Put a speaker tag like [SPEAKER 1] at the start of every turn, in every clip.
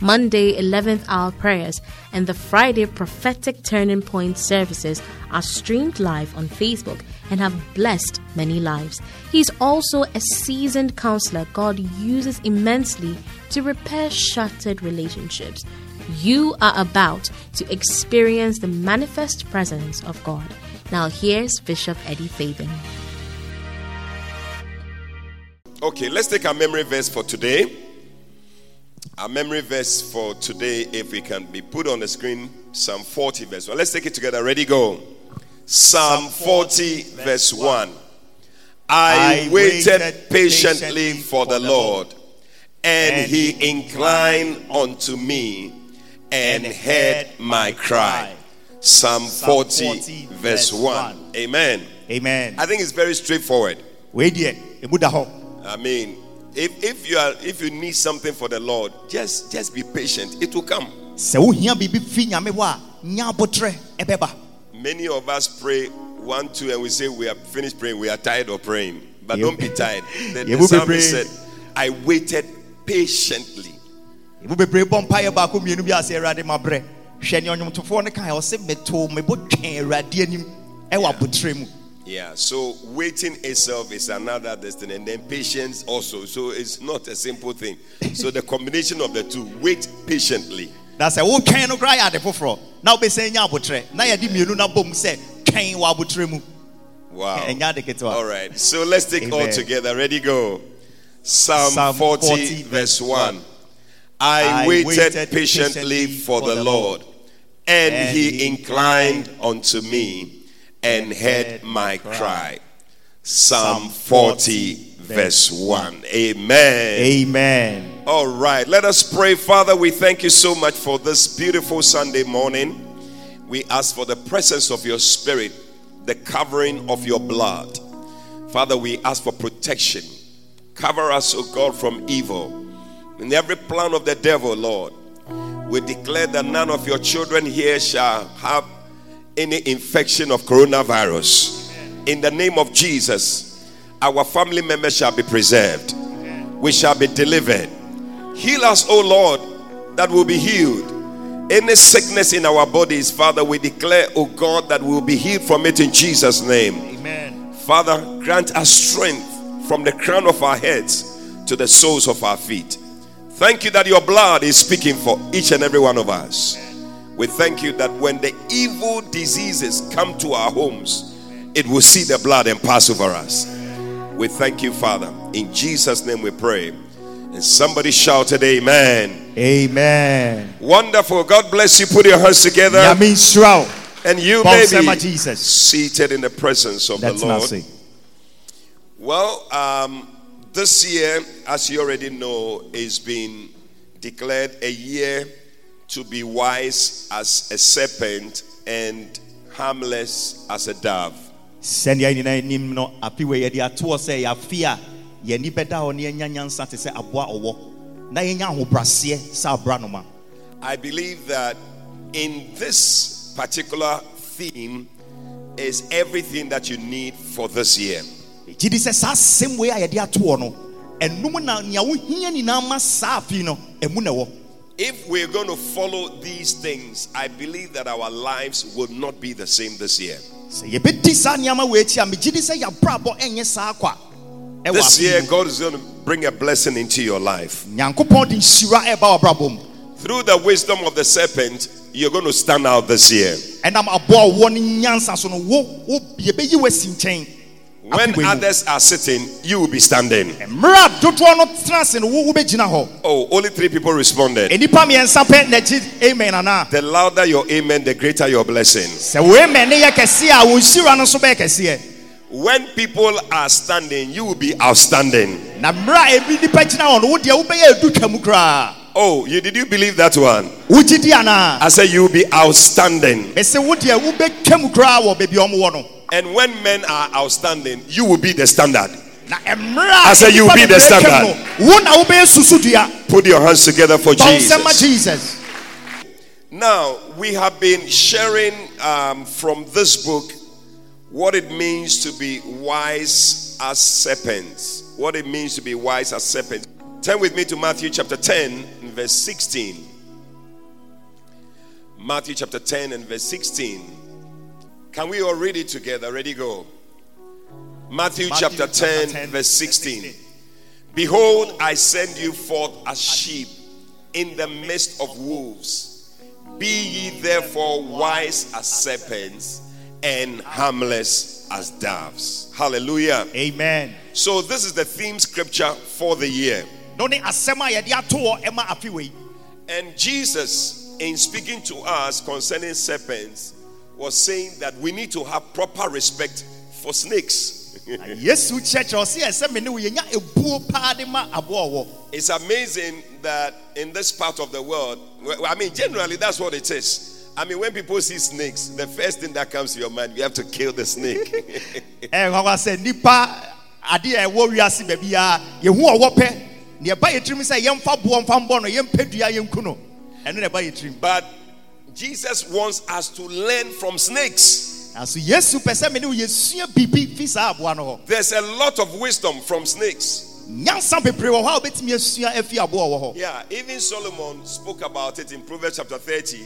[SPEAKER 1] Monday 11th hour prayers, and the Friday prophetic turning point services are streamed live on Facebook and have blessed many lives. He's also a seasoned counselor God uses immensely to repair shattered relationships. You are about to experience the manifest presence of God. Now, here's Bishop Eddie Fabin.
[SPEAKER 2] Okay, let's take our memory verse for today. Our memory verse for today, if we can be put on the screen, Psalm 40, verse 1. Let's take it together. Ready, go. Psalm 40, verse 1. I waited patiently for the Lord, and he inclined unto me and heard my cry. Psalm 40, verse 1. Amen.
[SPEAKER 3] Amen.
[SPEAKER 2] I think it's very straightforward.
[SPEAKER 3] Wei deɛ emu da hɔ.
[SPEAKER 2] I mean, if, if you are if you need something for the Lord, just just be patient. It will come.
[SPEAKER 3] Sɛ wohia biribi fi nyame hɔ a nya abotrɛ ɛbɛba.
[SPEAKER 2] Many of us pray one, two, and we say we are finished praying. We are tired of praying. But
[SPEAKER 3] Yeah.
[SPEAKER 2] don't be tired. The,
[SPEAKER 3] Yeah,
[SPEAKER 2] the psalmist said, I waited patiently.
[SPEAKER 3] Emu bebree bɔ mpaeɛ baako mmienu bi ase Awurade ma brɛ. Hwɛ nea ɔnwomtofoɔ no kae ɔsɛ meto mebɔ twɛn Awurade anim ɛwɔ abotrɛ mu.
[SPEAKER 2] Yeah, so waiting itself is another destiny, and then patience also. So it's not a simple thing. So the combination of the two, wait patiently.
[SPEAKER 3] That's sɛ wotwɛn no koraa yɛ ade foforɔ na wobɛsɛn nya abotrɛ na yɛde mmienu no abɔ mu sɛ twɛn wɔ abotrɛ mu.
[SPEAKER 2] Wow.
[SPEAKER 3] Ɛnyɛ ade ketewa.
[SPEAKER 2] All right. So let's take all together. Ready, go. Psalm,
[SPEAKER 3] Psalm
[SPEAKER 2] 40,
[SPEAKER 3] 40,
[SPEAKER 2] verse
[SPEAKER 3] verse
[SPEAKER 2] 1. I,
[SPEAKER 3] I
[SPEAKER 2] waited,
[SPEAKER 3] waited
[SPEAKER 2] patiently
[SPEAKER 3] patiently
[SPEAKER 2] for the Lord, and,
[SPEAKER 3] and
[SPEAKER 2] he inclined unto me and heard my cry. Psalm
[SPEAKER 3] Psalm
[SPEAKER 2] 40,
[SPEAKER 3] 40,
[SPEAKER 2] verse 1. Amen.
[SPEAKER 3] Amen.
[SPEAKER 2] All right, let us pray. Father, we thank you so much for this beautiful Sunday morning. We ask for the presence of your spirit, the covering of your blood. Father, we ask for protection. Cover us, O God, from evil. In every plan of the devil, Lord, we declare that none of your children here shall have any infection of coronavirus. In the name of Jesus, our family members shall be preserved. We shall be delivered. Heal us, O Lord, that we will be healed. Any sickness in our bodies, Father, we declare, O God, that we will be healed from it in Jesus' name.
[SPEAKER 3] Amen.
[SPEAKER 2] Father, grant us strength from the crown of our heads to the soles of our feet. Thank you that your blood is speaking for each and every one of us. We thank you that when the evil diseases come to our homes, it will see the blood and pass over us. We thank you, Father. In Jesus' name we pray. And somebody shouted, Amen.
[SPEAKER 3] Amen.
[SPEAKER 2] Wonderful. God bless you. Put your hands together. And you may be
[SPEAKER 3] Jesus.
[SPEAKER 2] seated in the presence of the Lord.
[SPEAKER 3] Nasi.
[SPEAKER 2] Well, um, this year, as you already know, is being declared a year to be wise as a serpent and harmless as a dove.
[SPEAKER 3] sɛnea nyinaa anim no afe wei yɛde atoɔ sɛ yɛafe a yɛni bɛda hɔ na yɛnya nyansa te sɛ aboa ɔwɔ na yɛnya ahobraseɛ sɛ abra noma
[SPEAKER 2] I believe that in this particular theme is everything that you need for this year.
[SPEAKER 3] gye di sɛ saa asɛm wei a yɛde atoɔ no. Ɛnom na nea wohia nyinaa ma saa afe no ɛmu na ɛwɔ
[SPEAKER 2] If we're going to follow these things, I believe that our lives will not be the same this year.
[SPEAKER 3] sɛ yɛbɛdi saa nneɛma wei akyi a megye di sɛ yɛabrabɔ ɛnyɛ saa kwa ɛwɔ
[SPEAKER 2] This year. God is going to bring a blessing into your life.
[SPEAKER 3] nyankopɔn de nhyira ɛba w'abrabɔ mu
[SPEAKER 2] Through the wisdom of the serpent, you're going to stand out this year. When
[SPEAKER 3] Afe wei mu.
[SPEAKER 2] others are sitting, you will be standing.
[SPEAKER 3] mmerɛ a dodoɔ no tena ase no wo wobɛgyina hɔ
[SPEAKER 2] Oh, only three people responded.
[SPEAKER 3] nnipa mmiɛnsa pɛ n'akyi amen anaa
[SPEAKER 2] The louder your amen, the greater your blessing.
[SPEAKER 3] sɛ wo amen ne yɛ kɛseɛ a wo nhyira no nso bɛyɛ kɛseɛ
[SPEAKER 2] When people are standing, you will be outstanding.
[SPEAKER 3] na mmerɛ a ebi nnipa gyina hɔ no wo deɛ wobɛyɛ adu twa mu koraa
[SPEAKER 2] Oh, you did you believe that one? I said you will be outstanding.
[SPEAKER 3] Ɛsɛ wo deɛ wobɛtwa mu koraa wɔ baabi a ɔmo wɔ no
[SPEAKER 2] And when men are outstanding, you will be the standard. I said you will be the
[SPEAKER 3] nnipa bebree twam
[SPEAKER 2] standard.
[SPEAKER 3] no, wo na wobɛyɛ susudua
[SPEAKER 2] Put your hands together for
[SPEAKER 3] bɔ nsɛm ma
[SPEAKER 2] Jesus.
[SPEAKER 3] jesus
[SPEAKER 2] Now, we have been sharing um, from this book what it means to be wise as serpents. What it means to be wise as serpents. Turn with me to Matthew chapter 10, verse 16. Matthew chapter 10 and verse 16. Can we all read it together? Ready, go. Matthew,
[SPEAKER 3] Matthew
[SPEAKER 2] chapter,
[SPEAKER 3] chapter
[SPEAKER 2] 10,
[SPEAKER 3] 10,
[SPEAKER 2] verse
[SPEAKER 3] verse
[SPEAKER 2] 16.
[SPEAKER 3] 16.
[SPEAKER 2] Behold, I send you forth as sheep in the midst of wolves. Be ye therefore wise as serpents and harmless as doves. Hallelujah.
[SPEAKER 3] amen
[SPEAKER 2] So, this is the theme scripture for the year.
[SPEAKER 3] no ne asɛm a yɛde ato hɔ ɛma afe wei
[SPEAKER 2] And Jesus, in speaking to us concerning serpents, was saying that we need to have proper respect for snakes.
[SPEAKER 3] Na yesu kyerɛkyerɛ ɔse ɛsɛ me ne wo yɛnya ebuo paa ma ɔwɔ
[SPEAKER 2] It's amazing that in this part of the world, I mean, generally, that's what it is. I mean, when people see snakes, the first thing that comes to your mind, you have to kill the snake.
[SPEAKER 3] Eh, ɛnwanwa sɛ nipa adeɛ a ɛwɔ wiase baabi a yɛhu ɔwɔ pɛ nea ɛba yɛ tirim sɛ yɛmfa boɔ mfa mbɔ no yɛmpɛ dua yɛnku no ɛno na ɛba yɛ tirim
[SPEAKER 2] but Jesus wants us to learn from snakes.
[SPEAKER 3] nanso yesu pɛ me ne wo yɛsua biribi fi saa aboa no
[SPEAKER 2] There's a lot of wisdom from snakes.
[SPEAKER 3] nyansa bebree wɔ hɔ a wobɛtumi asua afi aboa wɔ hɔ
[SPEAKER 2] Yeah, even Solomon spoke about it in Proverbs chapter 30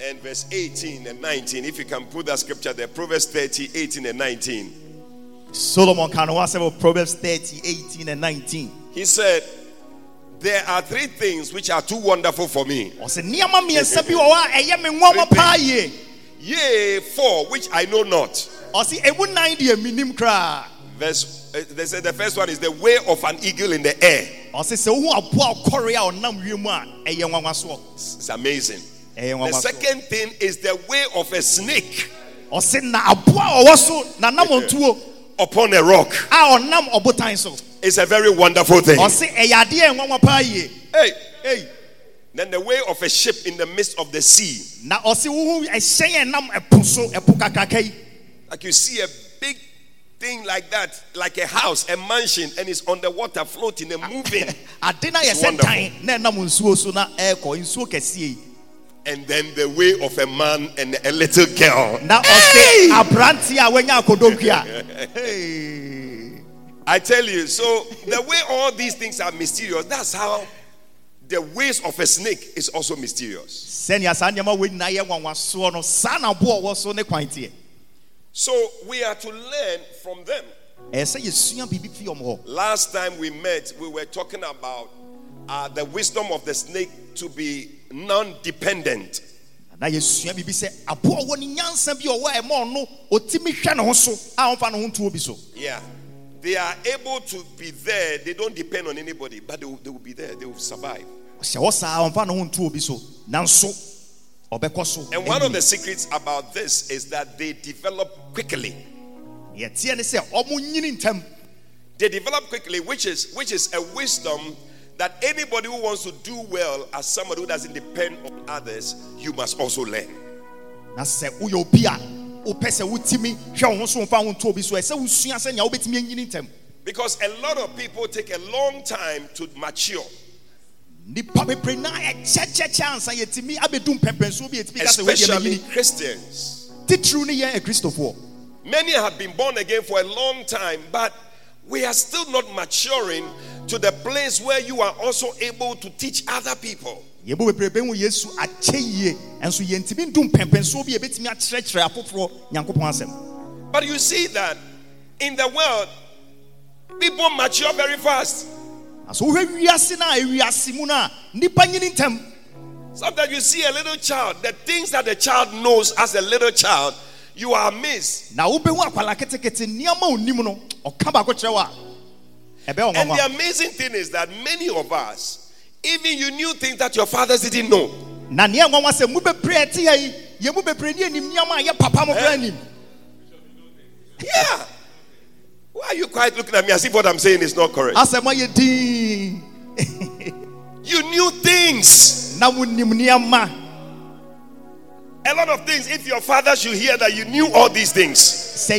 [SPEAKER 2] and verse 18 and 19. If you can put that scripture there, Proverbs 30, 18 and 19.
[SPEAKER 3] solomon ho asɛm proverbs 30 18 and 19
[SPEAKER 2] He said, There are three things which are too wonderful for me.
[SPEAKER 3] ɔsɛ nneɛma mmiɛnsa bi wɔ hɔ a ɛyɛ me nwanwa paa yie
[SPEAKER 2] Yea, four which I know not.
[SPEAKER 3] ɔse ɛmu nan deɛ menim koraa
[SPEAKER 2] Verse uh, they said the first one is the way of an eagle in the air.
[SPEAKER 3] ɔse sɛ wohu aboa ɔkɔre a ɔnam wiem a ɛyɛ nwanwa soɔ
[SPEAKER 2] It's amazing. The second thing is the way of a snake
[SPEAKER 3] ɔse na aboa a ɔwɔ so na nam ɔntuo
[SPEAKER 2] upon a rock.
[SPEAKER 3] a ɔnam ɔbotan so
[SPEAKER 2] It's a very wonderful thing.
[SPEAKER 3] ɔse ɛyɛ adeɛ nwanwa paa yie
[SPEAKER 2] Hey, then the way of a ship in the midst of the sea.
[SPEAKER 3] na ɔse wohu ɛhyɛn a ɛnam ɛpo so ɛpo kakraka yi
[SPEAKER 2] Like you see a big thing like that, like a house, a mansion, and it's on the water floating and moving.
[SPEAKER 3] ade no ayɛ
[SPEAKER 2] It's wonderful. And then the way of a man and a little girl.
[SPEAKER 3] na ɔse aberanteɛ a wanya akodonkua Hey.
[SPEAKER 2] I tell you, so the way all these things are mysterious, that's how the ways of a snake is also mysterious.
[SPEAKER 3] sɛnea saa nneɛma wei nyinaa yɛ nwanwasoɔ no saa na aboa a ɔwɔ so ne kwan teɛ
[SPEAKER 2] So we are to learn from them.
[SPEAKER 3] ɛyɛ sɛ yɛsua biribi fi ɔm hɔ
[SPEAKER 2] Last time we met, we were talking about uh, the wisdom of the snake to be non dependent.
[SPEAKER 3] na yɛsua biribi sɛ aboa a ne nyansa bi ɔwɔ a ɛma ɔtumi hwɛ ne ho so a ɔmfa ne ho ntuo bi so
[SPEAKER 2] Yeah. They are able to be there. They don't depend on anybody, but they will, they will be there. They will survive.
[SPEAKER 3] ɔhyɛ hɔ saa ɔmfa ne ho ntuo bi so nanso ɔbɛkɔ so
[SPEAKER 2] And one of the secrets about this is that they develop quickly.
[SPEAKER 3] yɛteɛ ne sɛ ɔmo nyini ntɛm
[SPEAKER 2] They develop quickly, which is which is a wisdom that anybody who wants to do well as somebody who doesn't depend on others, you must also learn.
[SPEAKER 3] na sɛ woyɛ obi a wopɛ sɛ wotumi hwɛ wo ho so mfa ho ntuo bi so. Ɛsɛ wosua sɛnea wobɛtumi anyini ntɛm.
[SPEAKER 2] Because a lot of people take a long time to mature, especially Christians.
[SPEAKER 3] titiriw ne yɛn akristofoɔ.
[SPEAKER 2] Many have been born again for a long time, but we are still not maturing to the place where you are also able to teach other people.
[SPEAKER 3] yɛbɔ bebree bɛhu yesu akyɛ yie ɛnso yɛntumi ndu mpɛmpɛnsuo bi a yɛbɛtumi akyerɛkyerɛ afoforɔ nyankopɔn asɛm
[SPEAKER 2] But you see that in the world, people mature very fast.
[SPEAKER 3] na sɛ wohwɛ wiase no a ewiase mu no a nnipa nyini ntɛm
[SPEAKER 2] Sometimes you see a little child, the things that the child knows as a little child, you are amazed. And the amazing thing is that many of us, even you knew things that your fathers didn't know.
[SPEAKER 3] na neɛ nwanwa sɛ mu bebree ɛte ha yi yɛ mu bebree ne anim nneɛma a yɛ papa mo kora anim
[SPEAKER 2] Yeah. Why are you quite looking at me as if what I'm saying is not correct?
[SPEAKER 3] asɛm ayɛ din
[SPEAKER 2] You knew things.
[SPEAKER 3] na wonim nneɛma
[SPEAKER 2] A lot of things, if your father should hear that you knew all these things,
[SPEAKER 3] sɛ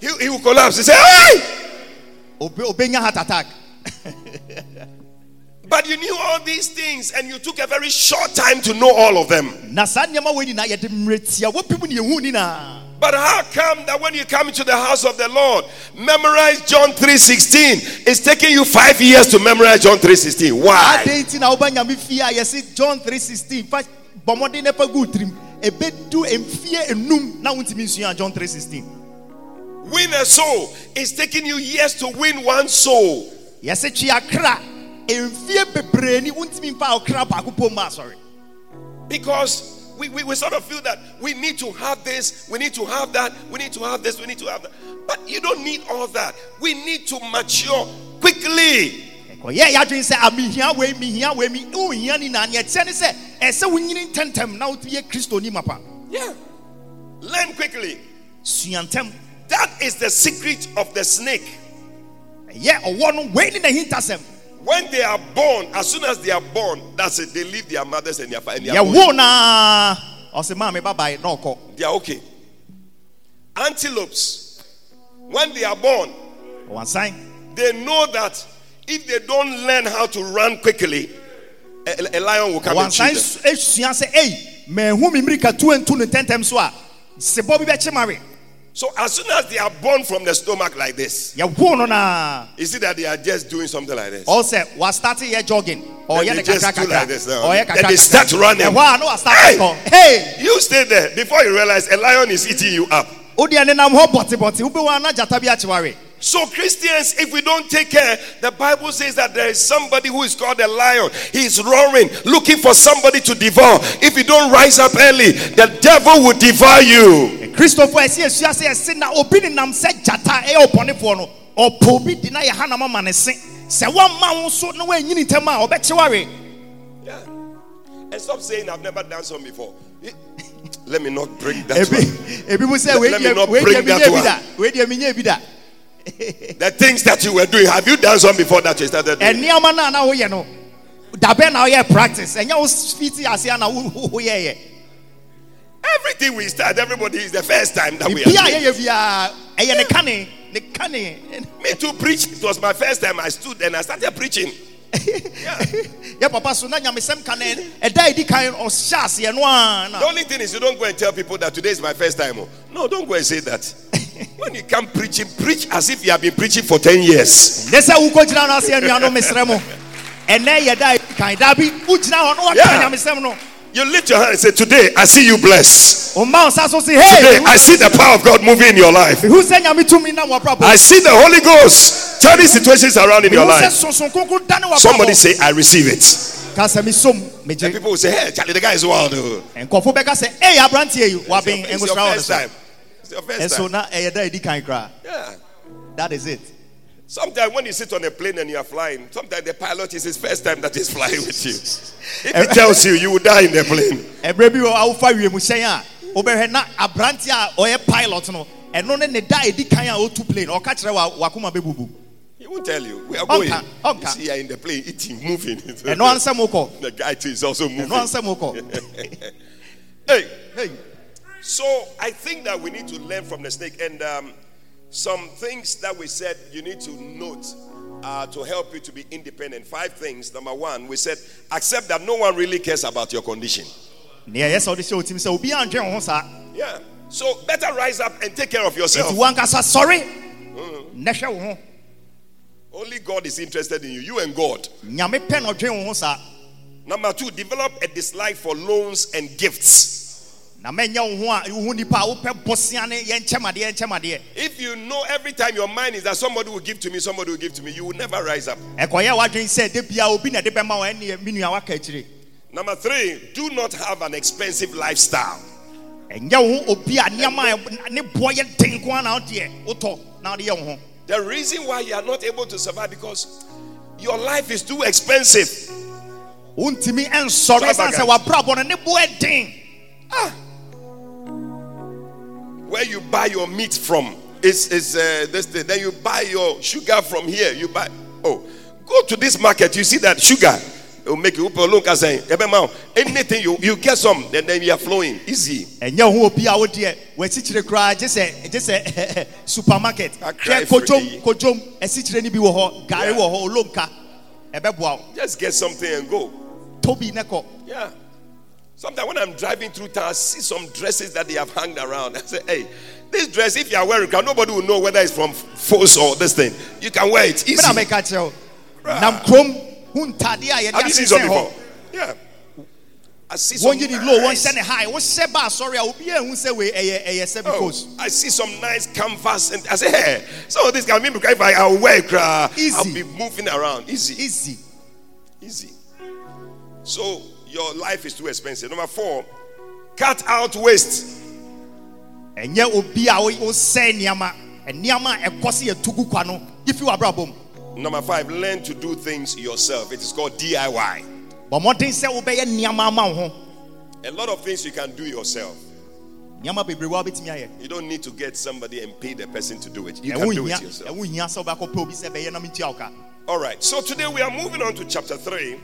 [SPEAKER 2] he, he will collapse. He say, Hey!
[SPEAKER 3] obe obenya heart attack
[SPEAKER 2] But you knew all these things and you took a very short time to know all of them.
[SPEAKER 3] na saa nneɛma wɔ nyinaa yɛde mmerɛ tia wɔpem ne yɛhu nyinaa
[SPEAKER 2] But how come that when you come into the house of the Lord, memorize John 3:16? It's taking you five years to memorize John 3:16. Why?
[SPEAKER 3] adɛn nti na woba nyame fie a yɛse john 316 fa bɔ mmɔden na fa gu tirim ɛbɛdu na wontumi nsua john 316
[SPEAKER 2] Win a soul. It's taking you years to win one soul.
[SPEAKER 3] yɛse twe akra mfie bebree ni wontumi mfa ɔkra baako pom ma asɔre
[SPEAKER 2] Because we, we, we sort of feel that we need to have this, we need to have that, we need to have this, we need to have that. But you don't need all that. We need to mature quickly.
[SPEAKER 3] ɔyɛ yɛadwene sɛ amehia wei mehia wei mi wohia ni naa neɛ ɛkyɛ ne sɛ ɛsɛ wonyini ntɛmtɛm na wotumi yɛ kristoni mapa
[SPEAKER 2] Yeah. Learn quickly.
[SPEAKER 3] sua ntɛm
[SPEAKER 2] That is the secret of the snake.
[SPEAKER 3] ɛyɛ ɔwɔ no wei ne n'ahintasɛm
[SPEAKER 2] When they are born, as soon as they are born, that's it. They leave their mothers and their fathers.
[SPEAKER 3] yɛwo naa ɔse maame babae na ɔkɔ
[SPEAKER 2] They are okay. Antelopes, when they are born,
[SPEAKER 3] ɔwansan
[SPEAKER 2] they know that if they don't learn how to run quickly, a, a lion will come and chew them.
[SPEAKER 3] Esua sɛ ei mahu me mmirika tu ntu no ntɛmtɛm so a sebɔ bi bɛkye mare
[SPEAKER 2] So as soon as they are born from the stomach like this,
[SPEAKER 3] yɛwo no naa
[SPEAKER 2] you see that they are just doing something like this.
[SPEAKER 3] ɔsɛ wastarte yɛ jogging ɔyɛ
[SPEAKER 2] Then
[SPEAKER 3] ne
[SPEAKER 2] they just do like this now. Then they start running.
[SPEAKER 3] ɛhɔ a na wastarte
[SPEAKER 2] Hey!
[SPEAKER 3] hey
[SPEAKER 2] You stay there before you realize a lion is eating you up.
[SPEAKER 3] wodeɛ nenam hɔ bɔtebɔte wobɛwa na gyata bi akyeware
[SPEAKER 2] So, Christians, if we don't take care, the Bible says that there is somebody who is called a lion. He is roaring, looking for somebody to devour. If you don't rise up early, the devil will devour you.
[SPEAKER 3] Kristofo a ɛsi asua sɛ ɛse na obi nenam sɛ gyata ɛyɛ ɔbɔnefoɔ no ɔpɔ obi di na yɛ hanam ama ne se sɛ woamma wo so na woanyini ntɛm a ɔbɛkyeware
[SPEAKER 2] Yeah. And stop saying, I've never done some before. Let me not bring that one.
[SPEAKER 3] ebi mu sɛ wei deɛ wei deɛ
[SPEAKER 2] that
[SPEAKER 3] menyɛ bi da wei deɛ menyɛ bi da
[SPEAKER 2] The things that you were doing, have you done some before that you started doing?
[SPEAKER 3] ɛnneɛma no a na woyɛ no dabɛ na woyɛ practice ɛnyɛ wo fiti aseɛ na wo- wo- woyɛyɛ
[SPEAKER 2] Everything we start, everybody is the first time that we are
[SPEAKER 3] biribi a
[SPEAKER 2] doing.
[SPEAKER 3] yɛyɛ biara ɛyɛ ne kane ne kane
[SPEAKER 2] Me to preach, it was my first time I stood and I started preaching.
[SPEAKER 3] yɛ papa so na nyamesɛm ka a ɛdi kan ɔhyɛ aseɛ
[SPEAKER 2] The only thing is you don't go and tell people that today is my first time. oh. No, don't go and say that. when you come preaching, preach as if you have been preaching for 10 years.
[SPEAKER 3] ne sɛ wokɔgyina no aseɛ anuanom mesrɛ mo oh. ɛnɛ yɛ da a ɛdi kan daa bi wogyina hɔ na waka
[SPEAKER 2] Yeah. You lift your hand and say, Today I see you blessed.
[SPEAKER 3] ɔma wo sa so se
[SPEAKER 2] Today I see the power of God moving in your life.
[SPEAKER 3] mehu sɛ nyame tumi nam wɔbrabɔ
[SPEAKER 2] I see the Holy Ghost turning situations around in your life.
[SPEAKER 3] sonson kronkron dane wɔbrabɔ
[SPEAKER 2] Somebody say, I receive it. And people will say, Hey, Charlie, the guy is wild. oh."
[SPEAKER 3] nkɔfo bɛka sɛ ei aberanteɛ yi
[SPEAKER 2] It's your,
[SPEAKER 3] waben
[SPEAKER 2] it's your
[SPEAKER 3] nkosra wɔ ne
[SPEAKER 2] first time. It's your first time.
[SPEAKER 3] na eh, ɛyɛ da a ɛdi kan koraa
[SPEAKER 2] Yeah.
[SPEAKER 3] that is it
[SPEAKER 2] Sometimes when you sit on a plane and you are flying, sometimes the pilot is his first time that he's flying with you. If he tells you, you will die in the plane.
[SPEAKER 3] ɛberɛ bi wɔ a wofa wiemhyɛn a wobɛhwɛ na aberante a ɔyɛ pilot no ɛno ne ne da ɛdi kan a ɔtu plane ɔka kyerɛ wa wakoma bɛbubu
[SPEAKER 2] He won't tell you. We are going.
[SPEAKER 3] onka.
[SPEAKER 2] You see, you are in the plane, eating, moving.
[SPEAKER 3] ɛno ansɛm wokɔ
[SPEAKER 2] The guy too is also moving.
[SPEAKER 3] ɛno ansɛm wokɔ
[SPEAKER 2] Hey,
[SPEAKER 3] Hey,
[SPEAKER 2] so I think that we need to learn from the snake and um, some things that we said you need to note uh, to help you to be independent. Five things. Number one, we said accept that no one really cares about your condition.
[SPEAKER 3] nea ɛyɛ sɛ wode hyɛ wotim sɛ obiaa ndwe wo ho saa
[SPEAKER 2] Yeah. So better rise up and take care of yourself.
[SPEAKER 3] wankasa sɔre na hwɛ wo ho
[SPEAKER 2] Only God is interested in you, you and God.
[SPEAKER 3] nyame pɛ na ɔdwe wo ho saa
[SPEAKER 2] Number two, develop a dislike for loans and gifts. If you know every time your mind is that somebody will give to me, somebody will give to me, you will never rise up.
[SPEAKER 3] ɛkɔyɛ w'adwene sɛ de bia obi na de bɛma wo ɛne me nua waka akyire
[SPEAKER 2] Number three, do not have an expensive lifestyle.
[SPEAKER 3] ɛnyɛ wo ho obi a nneɛma a ɛ- ne boɔ yɛ den ko a na wodeɛ wotɔ na wode yɛ wo ho
[SPEAKER 2] The reason why you are not able to survive because your life is too expensive.
[SPEAKER 3] wontumi
[SPEAKER 2] Where you buy your meat from is is uh, this thing. Then you buy your sugar from here. You buy oh, go to this market. You see that sugar. It will make you look and say, "Ebema, anything you, you get some, then, then you are flowing. Easy.
[SPEAKER 3] ɛnyɛ ho obi a wodeɛ wɔasikyire koraa gye sɛ gye sɛ supermarket
[SPEAKER 2] Akra
[SPEAKER 3] hwɛ kodwom
[SPEAKER 2] efiri-
[SPEAKER 3] kodwom asikyire no bi wɔ hɔ gare
[SPEAKER 2] Yeah.
[SPEAKER 3] wɔ hɔ olonka ɛbɛboa wo
[SPEAKER 2] Just get something and go.
[SPEAKER 3] tobi ne kɔ
[SPEAKER 2] Yeah. Sometimes when I'm driving through town, I see some dresses that they have hung around. I say, hey, this dress, if you are wearing it, nobody will know whether it's from Force or this thing. You can wear it easy.
[SPEAKER 3] mena meka kyerɛ wo
[SPEAKER 2] Right.
[SPEAKER 3] nam kurom ho ntade a yɛde
[SPEAKER 2] Have you seen some before? Yeah. I see some.
[SPEAKER 3] wɔnyi ne low
[SPEAKER 2] nice-
[SPEAKER 3] wɔnhyɛ ne high wohyɛ ba asɔre a obiaa hu sɛ wei ɛyɛ ɛyɛ sɛ
[SPEAKER 2] Oh, I see some nice canvas, and I say, hey, some of this can mean if I, I wear it, I'll be moving around. Easy.
[SPEAKER 3] easy
[SPEAKER 2] Easy. So your life is too expensive. Number four, cut out waste.
[SPEAKER 3] ɛnyɛ obi a wo- wosɛe nneɛma nneɛma a ɛkɔ se yɛtu gu kwa no yifi w'abrabɔ mu
[SPEAKER 2] Number five, learn to do things yourself. It is called DIY.
[SPEAKER 3] bɔ mmɔden sɛ wobɛyɛ nneɛma ama wo ho
[SPEAKER 2] A lot of things you can do yourself.
[SPEAKER 3] nneɛma bebree wa wobɛtumi ayɛ
[SPEAKER 2] You don't need to get somebody and pay the person to do it. You can do it yourself.
[SPEAKER 3] ɛwo hia sɛ wobɛkɔpɛ obi sɛ bɛyɛ na mentua wo ka
[SPEAKER 2] All right. So today we are moving on to chapter three.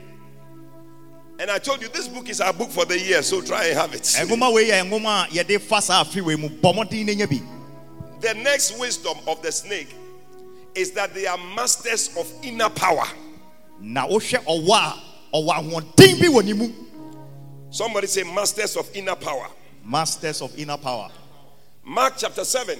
[SPEAKER 2] And I told you this book is our book for the year, so try and have it.
[SPEAKER 3] nwoma wei yɛ nwoma a yɛde fa saa afe wei mu bɔ mmɔden na nya bi
[SPEAKER 2] The next wisdom of the snake is that they are masters of inner power.
[SPEAKER 3] na wohwɛ ɔwɔ a ɔwɔ ahoɔden bi wɔ ne mu
[SPEAKER 2] Somebody say masters of inner power.
[SPEAKER 3] masters of inner power
[SPEAKER 2] Mark chapter 7.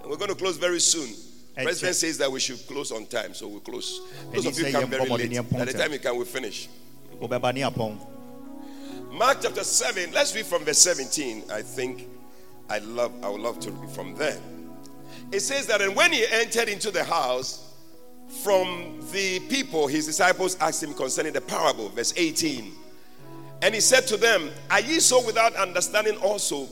[SPEAKER 2] And we're going to close very soon. President says that we should close on time, so we'll close. Those of you come very late. By the time you can, we finish.
[SPEAKER 3] wobɛba ne apɔn
[SPEAKER 2] Mark chapter 7. Let's read from verse 17. I think I love I would love to read from there. It says that and when he entered into the house, from the people, his disciples asked him concerning the parable, verse 18. And he said to them, Are ye so without understanding also?